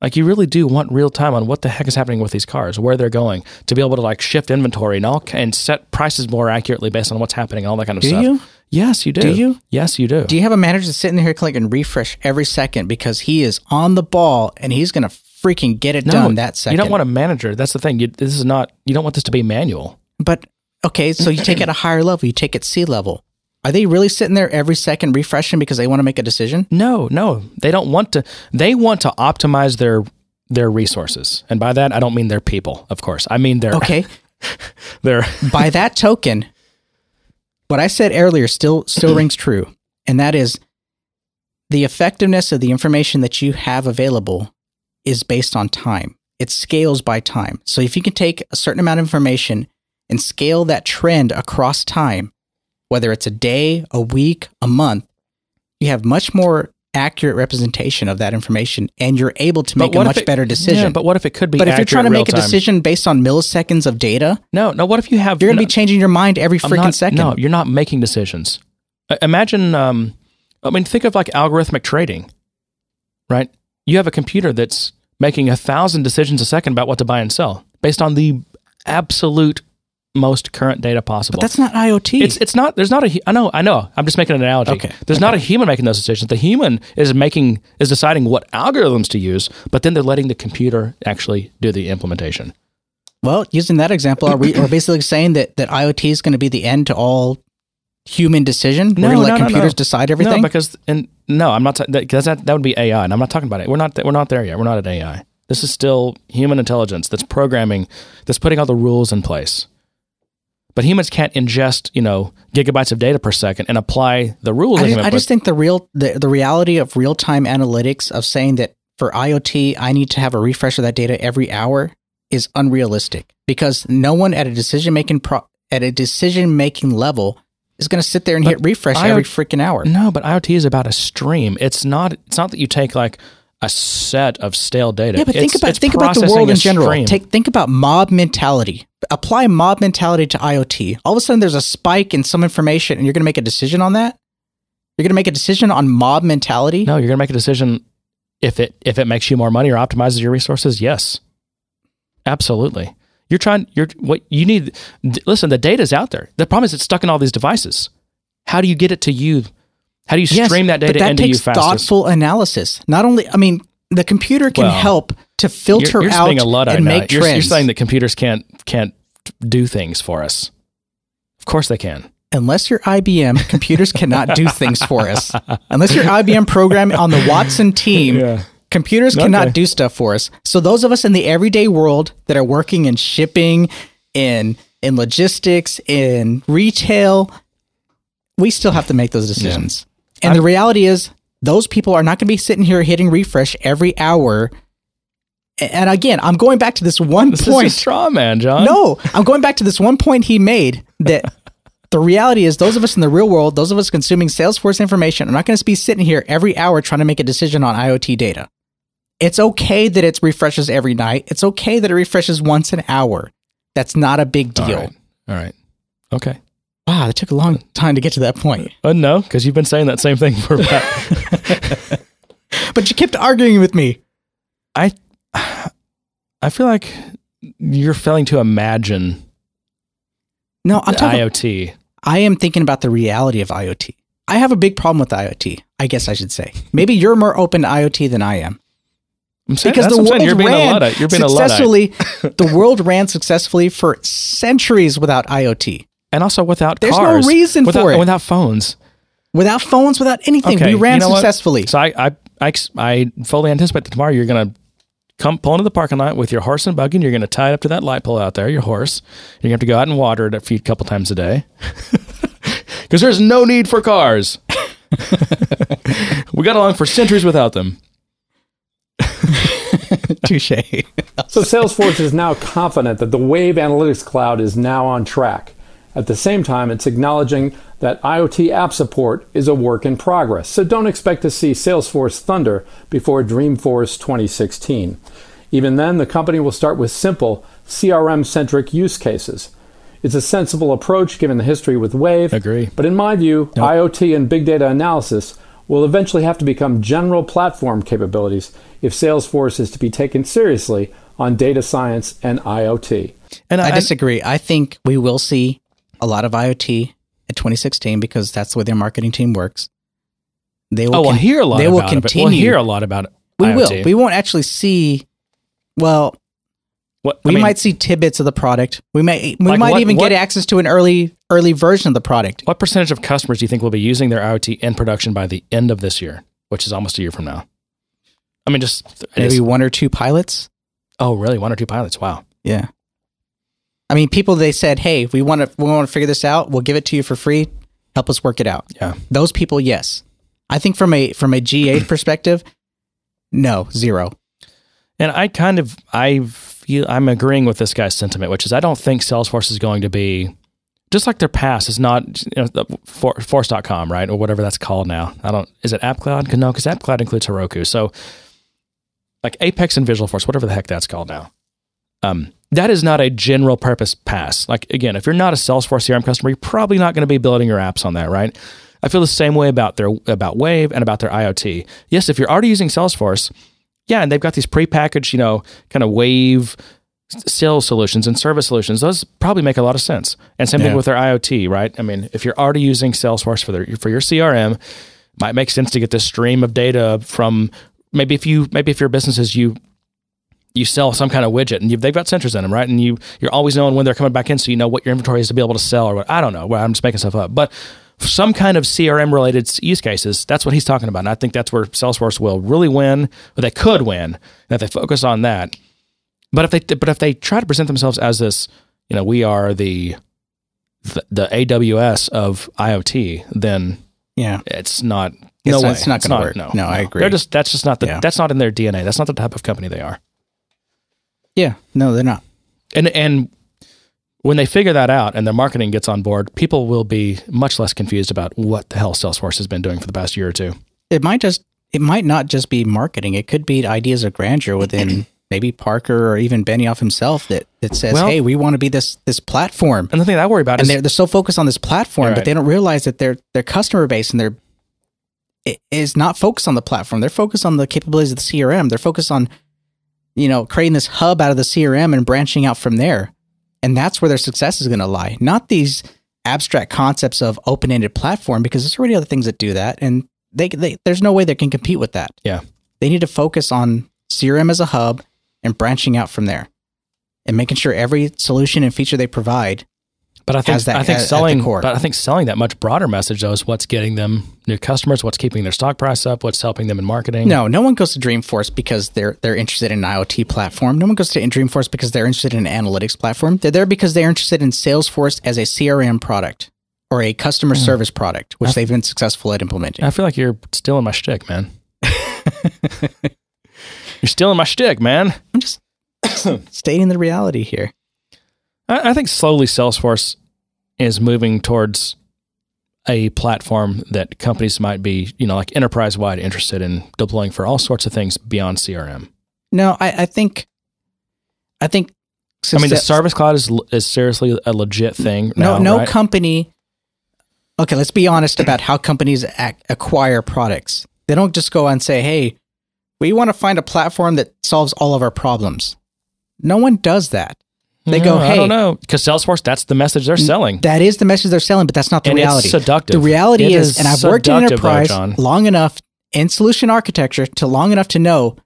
Like you really do want real time on what the heck is happening with these cars, where they're going, to be able to like shift inventory and all and set prices more accurately based on what's happening, and all that kind of Do stuff. you? Yes, you do. Do you? Yes, you do. Do you have a manager sitting there clicking refresh every second because he is on the ball and he's going to freaking get it done that second? You don't want a manager. That's the thing. You, this is not. You don't want this to be manual. But okay, so you take it a [clears throat] higher level. You take it C level. Are they really sitting there every second refreshing because they want to make a decision? No, no, they don't want to. They want to optimize their their resources, and by that I don't mean their people, of course. I mean their Okay. [laughs] their. [laughs] By that token, what I said earlier still still rings true, and that is the effectiveness of the information that you have available is based on time. It scales by time. So if you can take a certain amount of information and scale that trend across time, whether it's a day, a week, a month, you have much more accurate representation of that information and you're able to make a much it- better decision. Yeah, but what if it could be? But if you're trying to make a real time? decision based on milliseconds of data, no, no. What if you have? you're going to no, be changing your mind every freaking not- second. No, you're not making decisions. Imagine. Um, I mean, think of like algorithmic trading, right? You have a computer that's making a thousand decisions a second about what to buy and sell based on the absolute most current data possible. But that's not IoT. It's it's not. There's not a. I know. I know. I'm just making an analogy. Okay. There's not a human making those decisions. The human is making is deciding what algorithms to use, but then they're letting the computer actually do the implementation. well, using that example, are we are basically saying that that IoT is going to be the end to all human decision? We're going to let computers decide everything. No, because and no, I'm not. ta- that that would be AI, and I'm not talking about it. We're not. We're not there yet. We're not at AI. This is still human intelligence that's programming, that's putting all the rules in place. But humans can't ingest, you know, gigabytes of data per second and apply the rules. I, just, I just think the real the, the reality of real time analytics of saying that for IoT I need to have a refresh of that data every hour is unrealistic because no one at a decision making pro- at a decision making level is going to sit there and hit refresh every freaking hour. No, but IoT is about a stream. It's not. It's not that you take like a set of stale data. Yeah, but think It's- about it's think about the world in general. stream. Take think about mob mentality. Apply mob mentality to IoT. All of a sudden, there's a spike in some information, and you're going to make a decision on that. You're going to make a decision on mob mentality. no, you're gonna make a decision if it if it makes you more money or optimizes your resources. Yes, absolutely. You're trying. You're what you need. Listen, the data's out there. The problem is it's stuck in all these devices. How do you get it to you? How do you Yes, stream that but data that into you takes fastest? thoughtful analysis. Not only, I mean, the computer can Well, help to filter you're, you're out a luddite and make You're, trends. you're saying that computers can't can't do things for us. Of course they can. Unless you're IBM, computers cannot do things for us. [laughs] Unless you're IBM program on the Watson team, computers cannot Okay. do stuff for us. So those of us in the everyday world that are working in shipping, in in logistics, in retail, we still have to make those decisions. And the reality is those people are not going to be sitting here hitting refresh every hour. And again, I'm going back to this one This point. is a straw man, John. No, I'm going back to this one point he made that [laughs] the reality is those of us in the real world, those of us consuming Salesforce information, are not going to be sitting here every hour trying to make a decision on IoT data. It's okay that it refreshes every night. It's okay that it refreshes once an hour. That's not a big deal. right. All right. Okay. Wow, that took a long time to get to that point. Uh, no, because you've been saying that same thing for about. [laughs] But you kept arguing with me. I, I feel like you're failing to imagine No, I'm talking IoT. I am thinking about the reality of IoT. I have a big problem with IoT. I guess I should say. Maybe you're more open to IoT than I am. I'm saying, because the what world. You're being a ran luddite. You're being a luddite. successfully. [laughs] the world ran successfully for centuries without IoT, and also without cars. There's no reason without, for it. without phones. without phones, without anything. Okay, we ran you know what? successfully. So I, I, I, I fully anticipate that tomorrow you're going to come pull into the parking lot with your horse and buggy, and you're going to tie it up to that light pole out there, your horse. You're going to have to go out and water it a few couple times a day [laughs] because there's no need for cars. [laughs] we got along for centuries without them. [laughs] Touche. So Salesforce is now confident that the Wave Analytics Cloud is now on track. At the same time, it's acknowledging that IoT app support is a work in progress. So don't expect to see Salesforce Thunder before Dreamforce 2016. Even then, the company will start with simple CRM centric use cases. It's a sensible approach given the history with Wave. Agree. But in my view, IoT and big data analysis will eventually have to become general platform capabilities if Salesforce is to be taken seriously on data science and IoT. And I disagree. I think we will see a lot of IoT in 2016 because that's the way their marketing team works. They will. Oh, we'll con- hear a lot. They will continue. We'll hear a lot about it. We will. We won't actually see. Well, What, we I mean, might see tidbits of the product. We may. We Like might what- even what- get access to an early early version of the product. What percentage of customers do you think will be using their IoT in production by the end of this year, which is almost a year from now? I mean, just Maybe one or two pilots. oh, really? One or two pilots? Wow. Yeah. I mean, people they said, "Hey, we want to we want to figure this out. We'll give it to you for free. Help us work it out." Yeah. Those people, yes. I think from a from a GA [clears throat] perspective, no, zero. And I kind of I feel I'm agreeing with this guy's sentiment, which is I don't think Salesforce is going to be just like their past is not you know, for, force.com, right? Or whatever that's called now. I don't is it AppCloud? No, because AppCloud includes Heroku. So like Apex and Visualforce, whatever the heck that's called now. Um, that is not a general purpose PaaS. Like again, if you're not a Salesforce CRM customer, you're probably not going to be building your apps on that, right? I feel the same way about their about Wave and about their IoT. Yes, if you're already using Salesforce, yeah, and they've got these prepackaged, you know, kind of Wave sales solutions and service solutions, those probably make a lot of sense. And same Yeah. thing with their IoT, right? I mean, if you're already using Salesforce for their for your CRM, might make sense to get this stream of data from maybe if you maybe if your business is you you sell some kind of widget and you've, they've got sensors in them, right? And you you're always knowing when they're coming back in, so you know what your inventory is to be able to sell or what. I don't know. Well, I'm just making stuff up, but some kind of CRM related use cases. That's what he's talking about, and I think that's where Salesforce will really win, or they could win, and if they focus on that. But if they but if they try to present themselves as this, you know, we are the the, the AWS of IoT, then Yeah. it's not. It's no not- way. it's not gonna work. No, No, I agree. They're just that's just not the Yeah. that's not in their DNA. That's not the type of company they are. Yeah. No, they're not. And and when they figure that out and their marketing gets on board, people will be much less confused about what the hell Salesforce has been doing for the past year or two. It might just it might not just be marketing. It could be ideas of grandeur within maybe Parker or even Benioff himself that that says, Well- "Hey, we want to be this this platform." And the thing that I worry about and is they're, they're so focused on this platform, Right. but they don't realize that their their customer base and their is not focused on the platform. They're focused on the capabilities of the CRM. They're focused on you know creating this hub out of the CRM and branching out from there. And that's where their success is going to lie. Not these abstract concepts of open-ended platform because there's already other things that do that and they, they there's no way they can compete with that. yeah. They need to focus on CRM as a hub and branching out from there. And making sure every solution and feature they provide But I think has that I think at- at selling core. but I think selling that much broader message though is what's getting them new customers, what's keeping their stock price up, what's helping them in marketing. No, no one goes to Dreamforce because they're they're interested in an IoT platform. No one goes to Dreamforce because they're interested in an analytics platform. They're there because they're interested in Salesforce as a CRM product or a customer Hmm. service product, which they've been successful at implementing. I feel like you're stealing my shtick, man. [laughs] you're stealing my shtick, man. I'm just [coughs] stating the reality here. I, I think slowly Salesforce is moving towards a platform that companies might be, you know, like enterprise wide interested in deploying for all sorts of things beyond CRM. No, I, I think, I think. I mean, the Service Cloud is is seriously a legit thing. no now, no right? company okay let's be honest about how companies ac- acquire products they don't just go and say hey we want to find a platform that solves all of our problems no one does that they go hey I don't know because Salesforce. That's the message they're selling. that is the message they're selling but that's not the And it's reality seductive. the reality It is, is and i've worked in seductive, though, enterprise long enough in solution architecture to long enough to know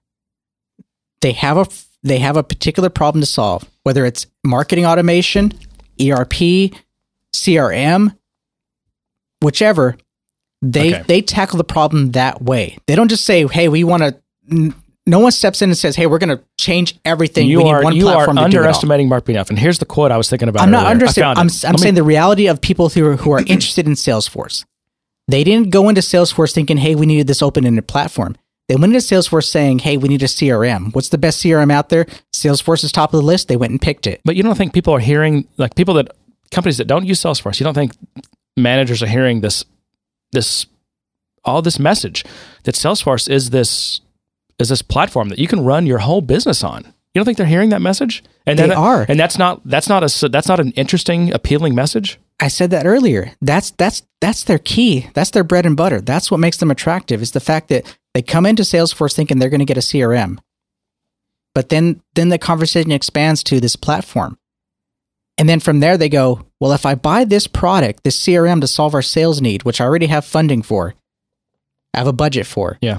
they have a they have a particular problem to solve whether it's marketing automation erp crm whichever they Okay. they tackle the problem that way they don't just say hey we want to no one steps in and says hey we're going to change everything You we need are one you are platform to do it all. underestimating Mark Benioff. And here's the quote I was thinking about. I'm not earlier. I understanding. found I'm. I'm Let me- saying the reality of people who are, who are interested in Salesforce. They didn't go into Salesforce thinking, "Hey, we needed this open-ended platform." They went into Salesforce saying, "Hey, we need a CRM. What's the best CRM out there?" Salesforce is top of the list. They went and picked it. But you don't think people are hearing like people that companies that don't use Salesforce. You don't think managers are hearing this this all this message that Salesforce is this is this platform that you can run your whole business on. You don't think they're hearing that message? And They that- are. and that's not that's not a that's not an interesting, appealing message. I said that earlier. That's that's that's their key. That's their bread and butter. That's what makes them attractive. Is the fact that they come into Salesforce thinking they're going to get a CRM, but then then the conversation expands to this platform, and then from there they go, well, if I buy this product, this CRM to solve our sales need, which I already have funding for, I have a budget for, Yeah.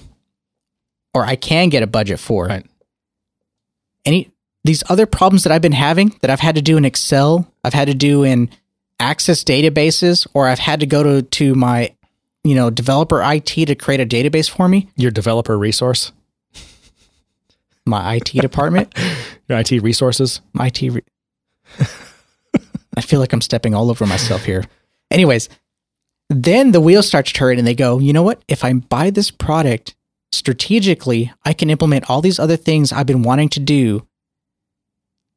Or I can get a budget for, Right. any these other problems that I've been having that I've had to do in Excel, I've had to do in access databases, or I've had to go to to my you know developer IT to create a database for me, Your developer resource, my IT department, [laughs] your IT resources. my IT. Re- [laughs] I feel like I'm stepping all over myself here. Anyways, then the wheels start to turn and they go, you know what? If I buy this product strategically, I can implement all these other things I've been wanting to do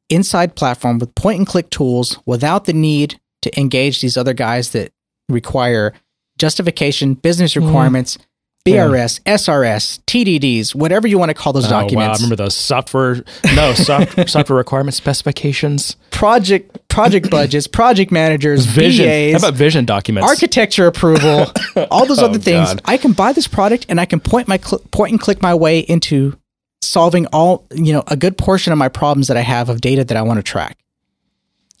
inside platform with point and click tools without the need to engage these other guys that require justification, business mm-hmm. requirements, BRS, SRS, TDDs, whatever you want to call those Oh, wow, I documents. remember those software no soft, [laughs] software requirement specifications. project project [coughs] budgets, project managers, Vision. VAs, How about vision documents? architecture approval, [laughs] all those oh, other things. God. I can buy this product and I can point my cl- point and click my way into solving all you know a good portion of my problems that I have of data that I want to track.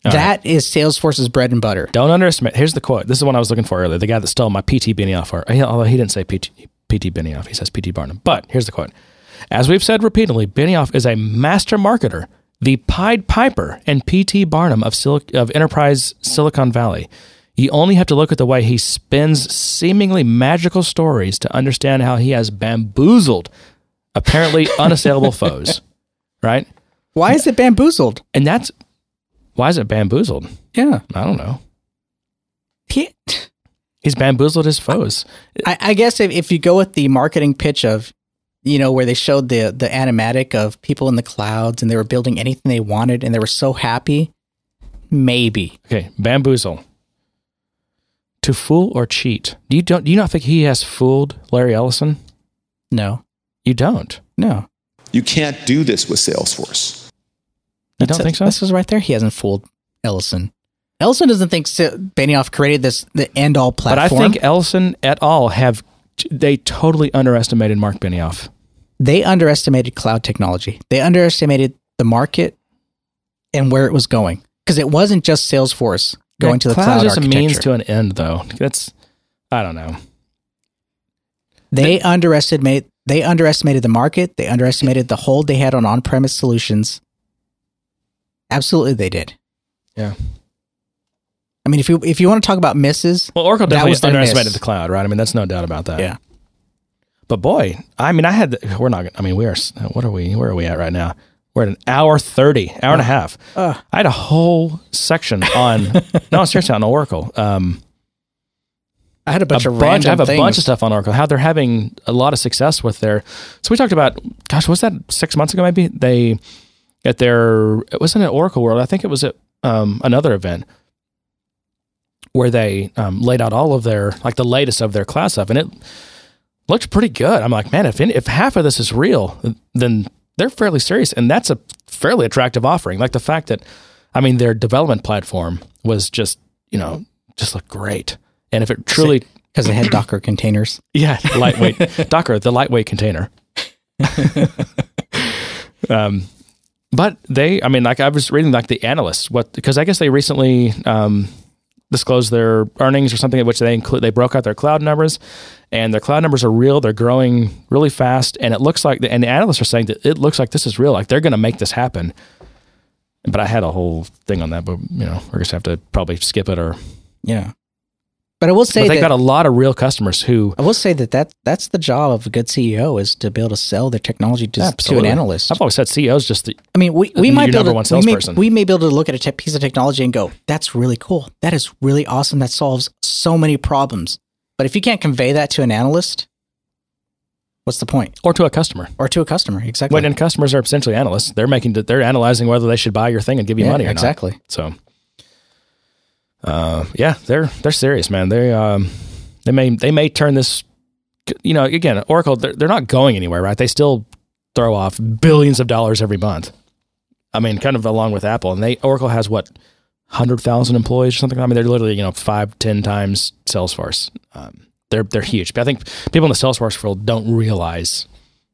That is Salesforce's bread and butter. Don't underestimate. Here's the quote. This is what I was looking for earlier. The guy that stole my PT Benioff art. he- Although he didn't say PT, PT Benioff, he says PT Barnum. But here's the quote. As we've said repeatedly, Benioff is a master marketer, the Pied Piper and PT Barnum of, Sil- of enterprise Silicon Valley. You only have to look at the way he spins seemingly magical stories to understand how he has bamboozled apparently [laughs] unassailable foes. Right? Why is it bamboozled? And that's why is it bamboozled? Yeah. I don't know. He, He's bamboozled his foes. I, I guess if, if you go with the marketing pitch of, you know, where they showed the the animatic of people in the clouds and they were building anything they wanted and they were so happy, maybe. Okay, bamboozle. To fool or cheat. Do you don't do you not think he has fooled Larry Ellison? No, You don't. no. You can't do this with Salesforce. You don't think so? This is right there. He hasn't fooled Ellison. Ellison doesn't think Benioff created this the end all platform. But. I think Ellison et al. have they totally underestimated Marc Benioff. they underestimated cloud technology. They underestimated the market and where it was going because it wasn't just Salesforce going Yeah, to the cloud cloud is a means to an end, though. That's I don't know. They underestimated they underestimated the market. They underestimated the hold they had on on-premise solutions. Absolutely, they did. Yeah. I mean, if you if you want to talk about misses, Well, Oracle That definitely was underestimated miss. the cloud, right? I mean, that's no doubt about that. yeah, But boy, I mean, I had. The, we're not. I mean, we are. What are we? Where are we at right now? We're at an hour thirty, hour and a half. I had a whole section on. [laughs] no, seriously, on Oracle. Um, I had a bunch a of bunch. I have a bunch of stuff on Oracle. How they're having a lot of success with their. So we talked about. Gosh, was that six months ago? Maybe they at their. It wasn't at Oracle World. I think it was at um, another event where they um, laid out all of their like the latest of their class stuff, and it looked pretty good. I'm like, man, if any, if half of this is real, then they're fairly serious, and that's a fairly attractive offering. Like the fact that, I mean, their development platform was just you know just looked great, and if it truly because they had Docker containers. [laughs] yeah, lightweight [laughs] Docker, the lightweight container. [laughs] um, but they, I mean, like I was reading, like the analysts, what because I guess they recently um, disclosed their earnings or something, at which they include they broke out their cloud numbers, and their cloud numbers are real. They're growing really fast, and it looks like, and the analysts are saying that it looks like this is real. Like they're going to make this happen. But I had a whole thing on that, but you know, we're just have to probably skip it or. Yeah, but I will say But they that got a lot of real customers who I will say that, that that's the job of a good CEO is to be able to sell their technology to, to an analyst. I've always said CEOs just the, I mean, we, we might be number able one to, we may, we may be able to look at a te- piece of technology and go, "That's really cool. That is really awesome. That solves so many problems." But if you can't convey that to an analyst, what's the point? or to a customer. Or to a customer, exactly. When and customers are essentially analysts, they're making they're analyzing whether they should buy your thing and give you Yeah, money or exactly. not. So, uh, yeah, they're they're serious, man. They um they may they may turn this, you know, again, Oracle they're, they're not going anywhere, right? They still throw off billions of dollars every month. I mean, kind of along with Apple, and they Oracle has what hundred thousand employees or something. I mean, they're literally you know five ten times Salesforce. Um, they're they're huge. But I think people in the Salesforce world don't realize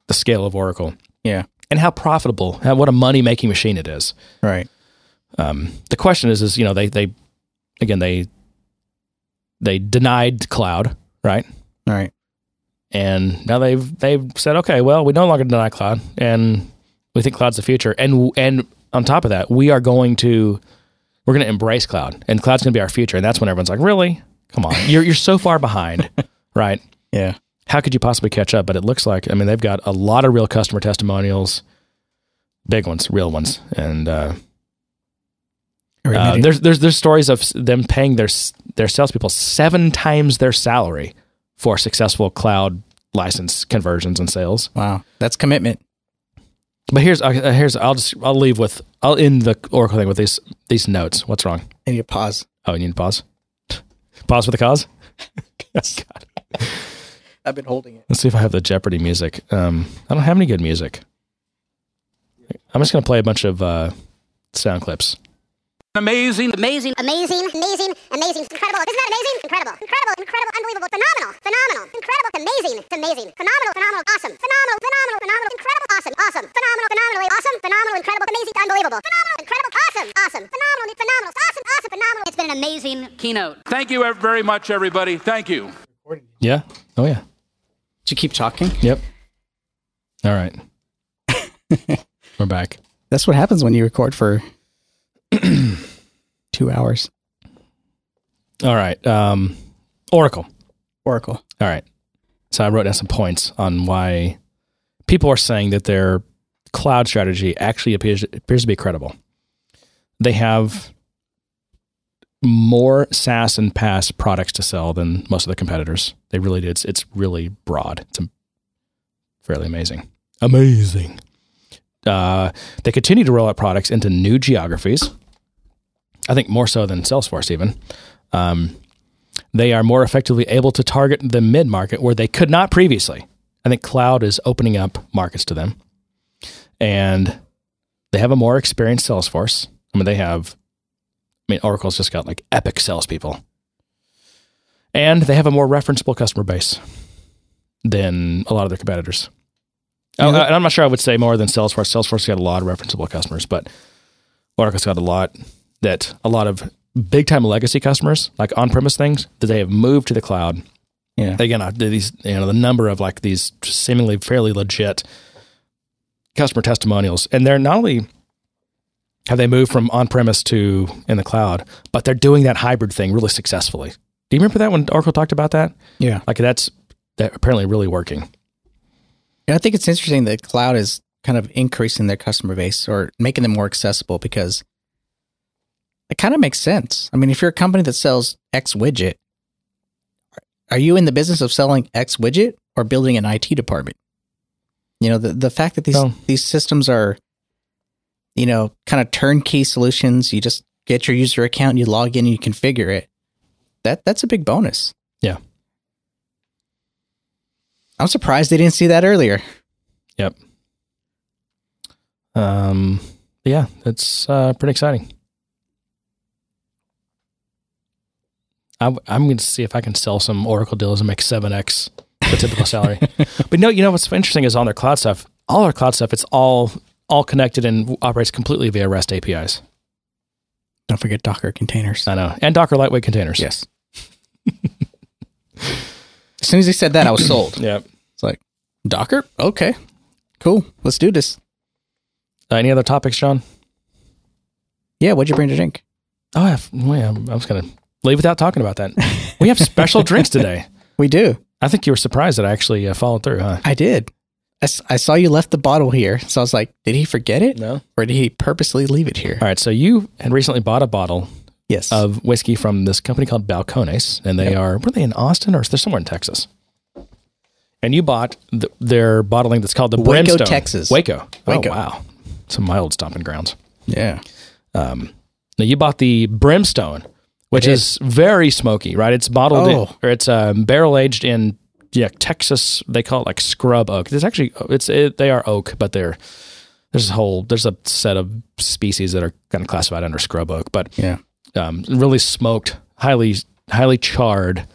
the scale of Oracle yeah, and how profitable, how, what a money making machine it is. right. Um, the question is, is you know they they again they they denied cloud, right? All right. And now they've they've said, okay, well, we no longer deny cloud, and we think cloud's the future. And and on top of that, we are going to we're going to embrace cloud, and cloud's going to be our future. And that's when everyone's like, really? Come on, you're you're so far behind, [laughs] right? Yeah. how could you possibly catch up? But it looks like, I mean, they've got a lot of real customer testimonials, big ones, real ones, and uh, uh, there's there's there's stories of them paying their their salespeople seven times their salary for successful cloud license conversions and sales. wow, that's commitment. But here's uh, here's I'll just I'll leave with I'll end the Oracle thing with these these notes. What's wrong? I need to pause. Oh, you need to pause. [laughs] Pause for the cause. [laughs] [laughs] God. I've been holding it. Let's see if I have the Jeopardy music. Um, I don't have any good music. I'm just going to play a bunch of uh, sound clips. Amazing. Amazing, amazing, amazing, amazing, incredible. Isn't that amazing? Incredible, incredible, incredible, unbelievable, phenomenal, phenomenal, incredible, amazing, it's amazing, phenomenal, phenomenal, awesome, phenomenal, phenomenal, phenomenal, incredible, awesome, awesome, phenomenal, phenomenally awesome, phenomenal, incredible, amazing, unbelievable, phenomenal, incredible, awesome, awesome, phenomenal, phenomenal, awesome, awesome, phenomenal. It's been an amazing keynote. Thank you very much, everybody. Thank you. Yeah. Oh yeah. Did you keep talking? Yep. All right. [laughs] We're back. That's what happens when you record for [clears throat] two hours. All right. Um, Oracle. Oracle. All right. So I wrote down some points on why people are saying that their cloud strategy actually appears, appears to be credible. They have more SaaS and PaaS products to sell than most of the competitors. They really do. It's, it's really broad. It's fairly amazing. Amazing. Uh, they continue to roll out products into new geographies. I think more so than sales force, even. Um, they are more effectively able to target the mid market where they could not previously. I think cloud is opening up markets to them. And they have a more experienced Salesforce. I mean, they have, I mean, Oracle's just got like epic salespeople. And they have a more referenceable customer base than a lot of their competitors. Oh, and I'm not sure I would say more than Salesforce. Salesforce got a lot of referenceable customers, but Oracle's got a lot that a lot of big time legacy customers, like on premise things, that they have moved to the cloud. Yeah. Again, I- these you know the number of like these seemingly fairly legit customer testimonials, and they're not only have they moved from on premise to in the cloud, but they're doing that hybrid thing really successfully. Do you remember that when Oracle talked about that? Yeah. Like that's that apparently really working. I think it's interesting that cloud is kind of increasing their customer base or making them more accessible because it kind of makes sense. I mean, if you're a company that sells X widget, are you in the business of selling X widget or building an IT department? You know, the the fact that these No. these systems are, you know, kind of turnkey solutions. You just get your user account, you log in, you configure it. That that's a big bonus. Yeah. I'm surprised they didn't see that earlier. Yep. Um. Yeah, that's uh, pretty exciting. I, I'm going to see if I can sell some Oracle deals and make seven x the typical salary. [laughs] but no, you know what's interesting is on their cloud stuff. All our cloud stuff, it's all all connected and operates completely via REST APIs. Don't forget Docker containers. I know, and Docker lightweight containers. Yes. [laughs] as soon as he said that, I was sold. Yep. Docker? Okay. Cool. Let's do this. Uh, any other topics, John? Yeah, what'd you bring to drink? Oh, I, have, well, yeah, I was going to leave without talking about that. We have special [laughs] drinks today. We do. I think you were surprised that I actually uh, followed through, huh? I did. I, s- I saw you left the bottle here. So I was like, did he forget it? No. Or did he purposely leave it here? All right. So you had recently bought a bottle Yes. of whiskey from this company called Balcones, and they Yep. are were they in Austin or they're somewhere in Texas? And you bought the, their bottling that's called the Waco, Brimstone, Texas. Waco. Waco. Oh wow, some mild stomping grounds. yeah. Now you bought the Brimstone, which I did. is very smoky, right? It's bottled in, Oh. or it's um, barrel aged in yeah Texas. They call it like scrub oak. It's actually it's it, they are oak, but they're there's a whole there's a set of species that are kind of classified under scrub oak, but Yeah. um, really smoked, highly highly charred.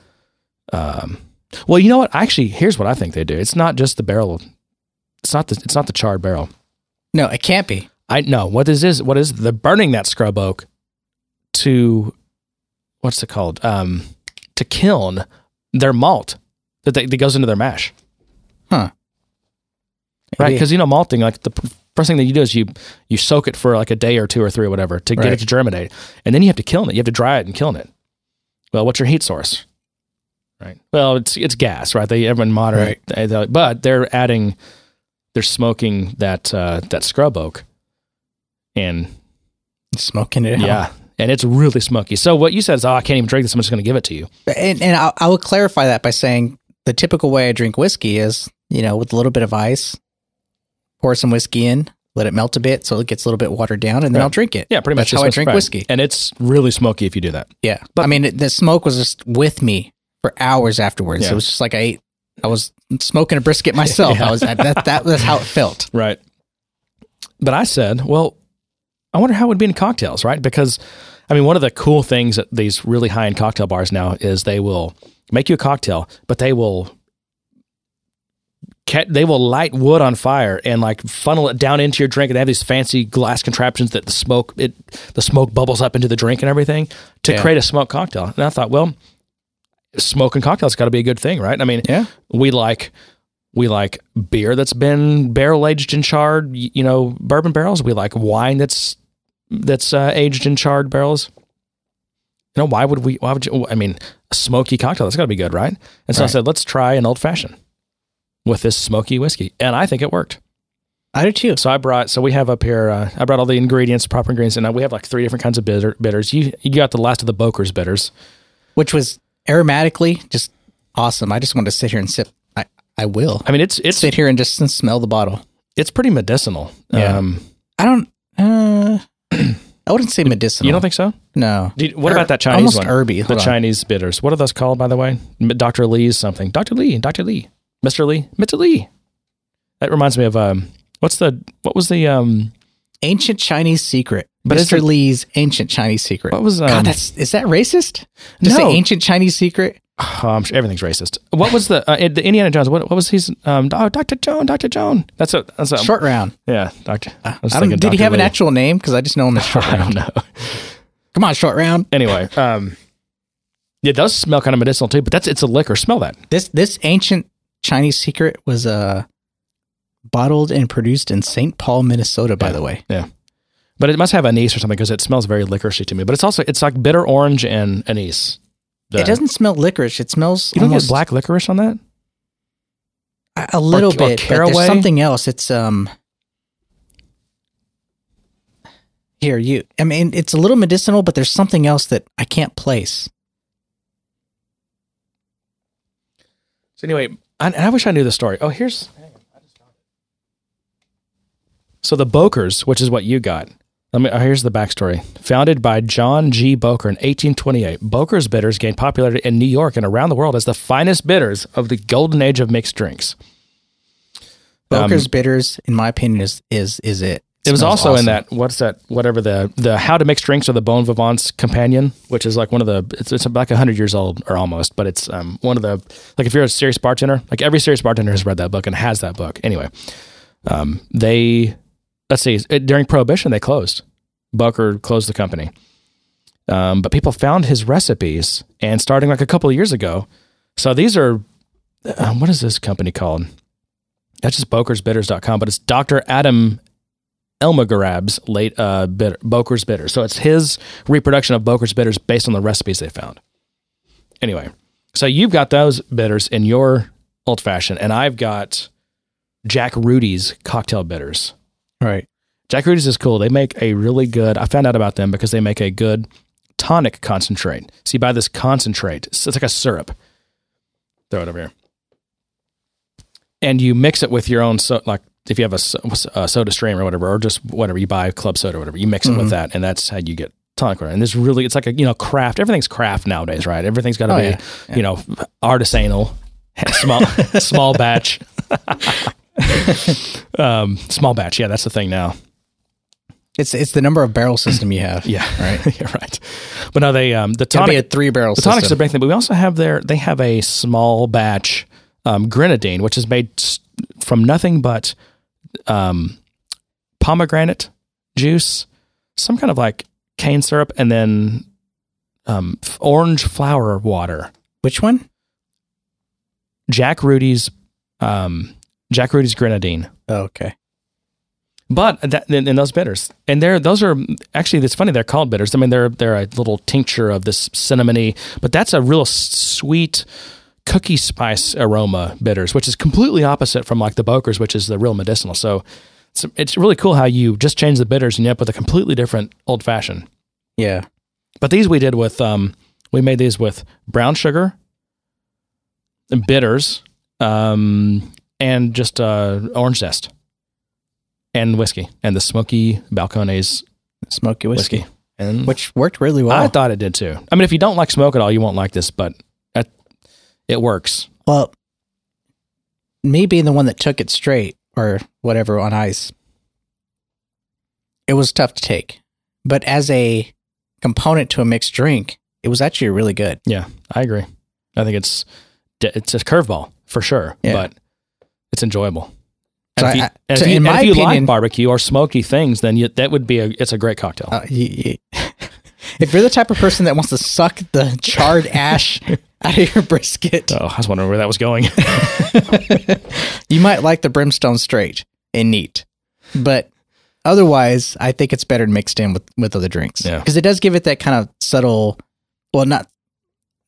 Um, well, you know what? Actually, here's what I think they do. It's not just the barrel. It's not the it's not the charred barrel. No, it can't be. I know what this is. What is they're burning that scrub oak to what's it called? Um, to kiln their malt that, they, that goes into their mash, Huh. right? Because you know malting, like the first thing that you do is you you soak it for like a day or two or three or whatever to get Right. it to germinate, and then you have to kiln it. You have to dry it and kiln it. Well, what's your heat source? Right. Well, it's it's gas, right? They everyone modern, Right. but they're adding, they're smoking that uh, that scrub oak, and Smoking it out. yeah, and it's really smoky. So what you said is, oh, I can't even drink this. I'm just going to give it to you. And, and I, I will clarify that by saying the typical way I drink whiskey is, you know, with a little bit of ice, pour some whiskey in, let it melt a bit so it gets a little bit watered down, and then Right. I'll drink it. Yeah, pretty much. That's how I drink right. whiskey. and it's really smoky if you do that. Yeah. But, I mean, it, the smoke was just with me for hours afterwards. Yeah. It was just like I ate, I was smoking a brisket myself. [laughs] Yeah. I was, that, that was how it felt. [laughs] Right. But I said, well, I wonder how it would be in cocktails, right? Because I mean, one of the cool things at these really high end cocktail bars now is they will make you a cocktail, but they will they will light wood on fire and like funnel it down into your drink and they have these fancy glass contraptions that the smoke it the smoke bubbles up into the drink and everything to Yeah. create a smoke cocktail. And I thought, well, smoking cocktails got to be a good thing, right? I mean, Yeah. we like we like beer that's been barrel aged in charred, you know, bourbon barrels. We like wine that's that's uh, aged in charred barrels. You know, why would we? Why would you? I mean, a smoky cocktail that's got to be good, right? And so I said, let's try an old fashioned with this smoky whiskey, and I think it worked. I do too. So I brought. So we have up here. Uh, I brought all the ingredients, proper ingredients, and now we have like three different kinds of bitter, bitters. You you got the last of the Boker's bitters. Which was aromatically just awesome. I just want to sit here and sip. I, I will. I mean, it's it's sit here and just smell the bottle. it's pretty medicinal. Yeah. Um, I don't. Uh, [clears throat] I wouldn't say medicinal. you don't think so? No. You- what about that Chinese almost one? herby. The on. Chinese bitters. What are those called, by the way? Dr. Lee's something. Dr. Lee. Dr. Lee. Mr. Lee. Mr. Lee. That reminds me of um. What's the what was the um Ancient Chinese secret. But Mr. Lee's ancient Chinese secret. What was, um, God, that's is that racist? To say ancient Chinese secret? oh, I'm sure everything's racist. What was the uh, the Indiana Jones? What what was his um oh, Dr. Joan Dr. Joan? That's a that's a Short round. yeah Doctor. I was I thinking did he Dr. have an actual name? Because I just know him as short [laughs] I don't know. Come on, short round. Anyway, um, it does smell kind of medicinal too, but that's it's a liquor. Smell that. This this ancient Chinese secret was uh bottled and produced in St. Paul, Minnesota. By the way, Yeah. But it must have anise or something because it smells very licoricey to me. But it's also it's like bitter orange and anise. The- it doesn't smell licorice. It smells You don't almost get black licorice on that? a, a little or bit, but caraway? there's something else. It's um. Here, you. I mean, it's a little medicinal, but there's something else that I can't place. So anyway, I, I wish I knew the story. Oh, here's. hang on, I just found it. So the Bokers, which is what you got. Let me. oh, here's the backstory. Founded by John G. Boker in 1828, Boker's bitters gained popularity in New York and around the world as the finest bitters of the golden age of mixed drinks. Boker's bitters, in my opinion, is is is it. It was Smells also in that what's that whatever the the how to mix drinks or the Bon Vivant's companion, which is like one of the it's it's like hundred years old or almost, but it's um one of the like if you're a serious bartender, like every serious bartender has read that book and has that book. Anyway, um they let's see during Prohibition they closed. Boker closed the company, um, but people found his recipes and starting like a couple of years ago. So these are uh, what is this company called? That's just bokersbitters.com, but it's Dr. Adam Elmegirab's late uh, bitter, Boker's bitters. So it's his reproduction of Boker's bitters based on the recipes they found. Anyway, so you've got those bitters in your old fashioned, and I've got Jack Rudy's cocktail bitters. Right. Jack Rudy's is cool. They make a really good. I found out about them because they make a good tonic concentrate. So you buy this concentrate. It's like a syrup. Throw it over here, and you mix it with your own so like if you have a, a uh, soda stream or whatever, or just whatever you buy club soda or whatever, you mix it with mm-hmm. that, and that's how you get tonic water. And this really, it's like a you know craft. Everything's craft nowadays, right? Everything's got to Oh, be yeah. you know artisanal, [laughs] small [laughs] small batch. [laughs] [laughs] um, small batch, yeah, that's the thing now. It's it's the number of barrel system you have. Yeah, Right. [laughs] You're right. But no, they um the be a three barrel the system. tonic's a big thing. But we also have their they have a small batch um, grenadine, which is made from nothing but um, pomegranate juice, some kind of like cane syrup, and then um, f- orange flower water. Which one? Jack Rudy's um, Jack Rudy's grenadine. Oh, okay. But that, in, in those bitters, and they're those are actually it's funny they're called bitters. I mean they're they're a little tincture of this cinnamony, but that's a real sweet cookie spice aroma bitters, which is completely opposite from like the Bokers, which is the real medicinal. So it's it's really cool how you just change the bitters and you end up with a completely different old fashioned. Yeah. But these we did with um we made these with brown sugar, and bitters, um, and just uh, orange zest, and whiskey, and the smoky Balcones Smoky whiskey. whiskey. And Which worked really well. I thought it did too. I mean, if you don't like smoke at all, you won't like this, but it, it works. Well, me being the one that took it straight or whatever on ice, it was tough to take. But as a component to a mixed drink, it was actually really good. Yeah, I agree. I think it's it's a curveball for sure, Yeah. but it's enjoyable. So And if you, I- and so if you, in my if opinion- like barbecue or smoky things, then you, that would be a it's a great cocktail. Uh, [laughs] if you're the type of person that wants to suck the charred [laughs] ash out of your brisket, oh, I was wondering where that was going. [laughs] you might like the brimstone straight and neat. But otherwise, I think it's better mixed in with, with other drinks. Yeah. Because it does give it that kind of subtle, well, not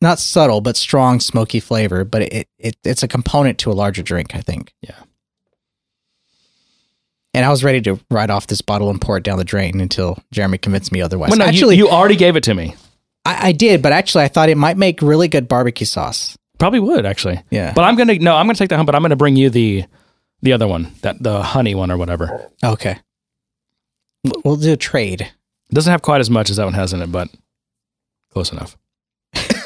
not subtle, but strong smoky flavor. But it, it it's a component to a larger drink, I think. Yeah. And I was ready to write off this bottle and pour it down the drain until Jeremy convinced me otherwise. well, no, actually, you, already gave it to me. I, I did, but actually, I thought it might make really good barbecue sauce. Probably would actually. Yeah. But I'm gonna no, I'm gonna take that home. But I'm gonna bring you the the other one, that the honey one or whatever. Okay. We'll do a trade. doesn't have quite as much as that one has in it, but close enough.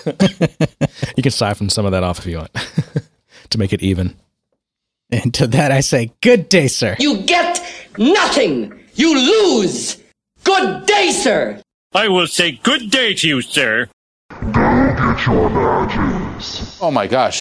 [laughs] you can siphon some of that off if you want [laughs] to make it even. And to that, I say, good day, sir. You get nothing. You lose. Good day, sir. I will say good day to you, sir. Oh my gosh.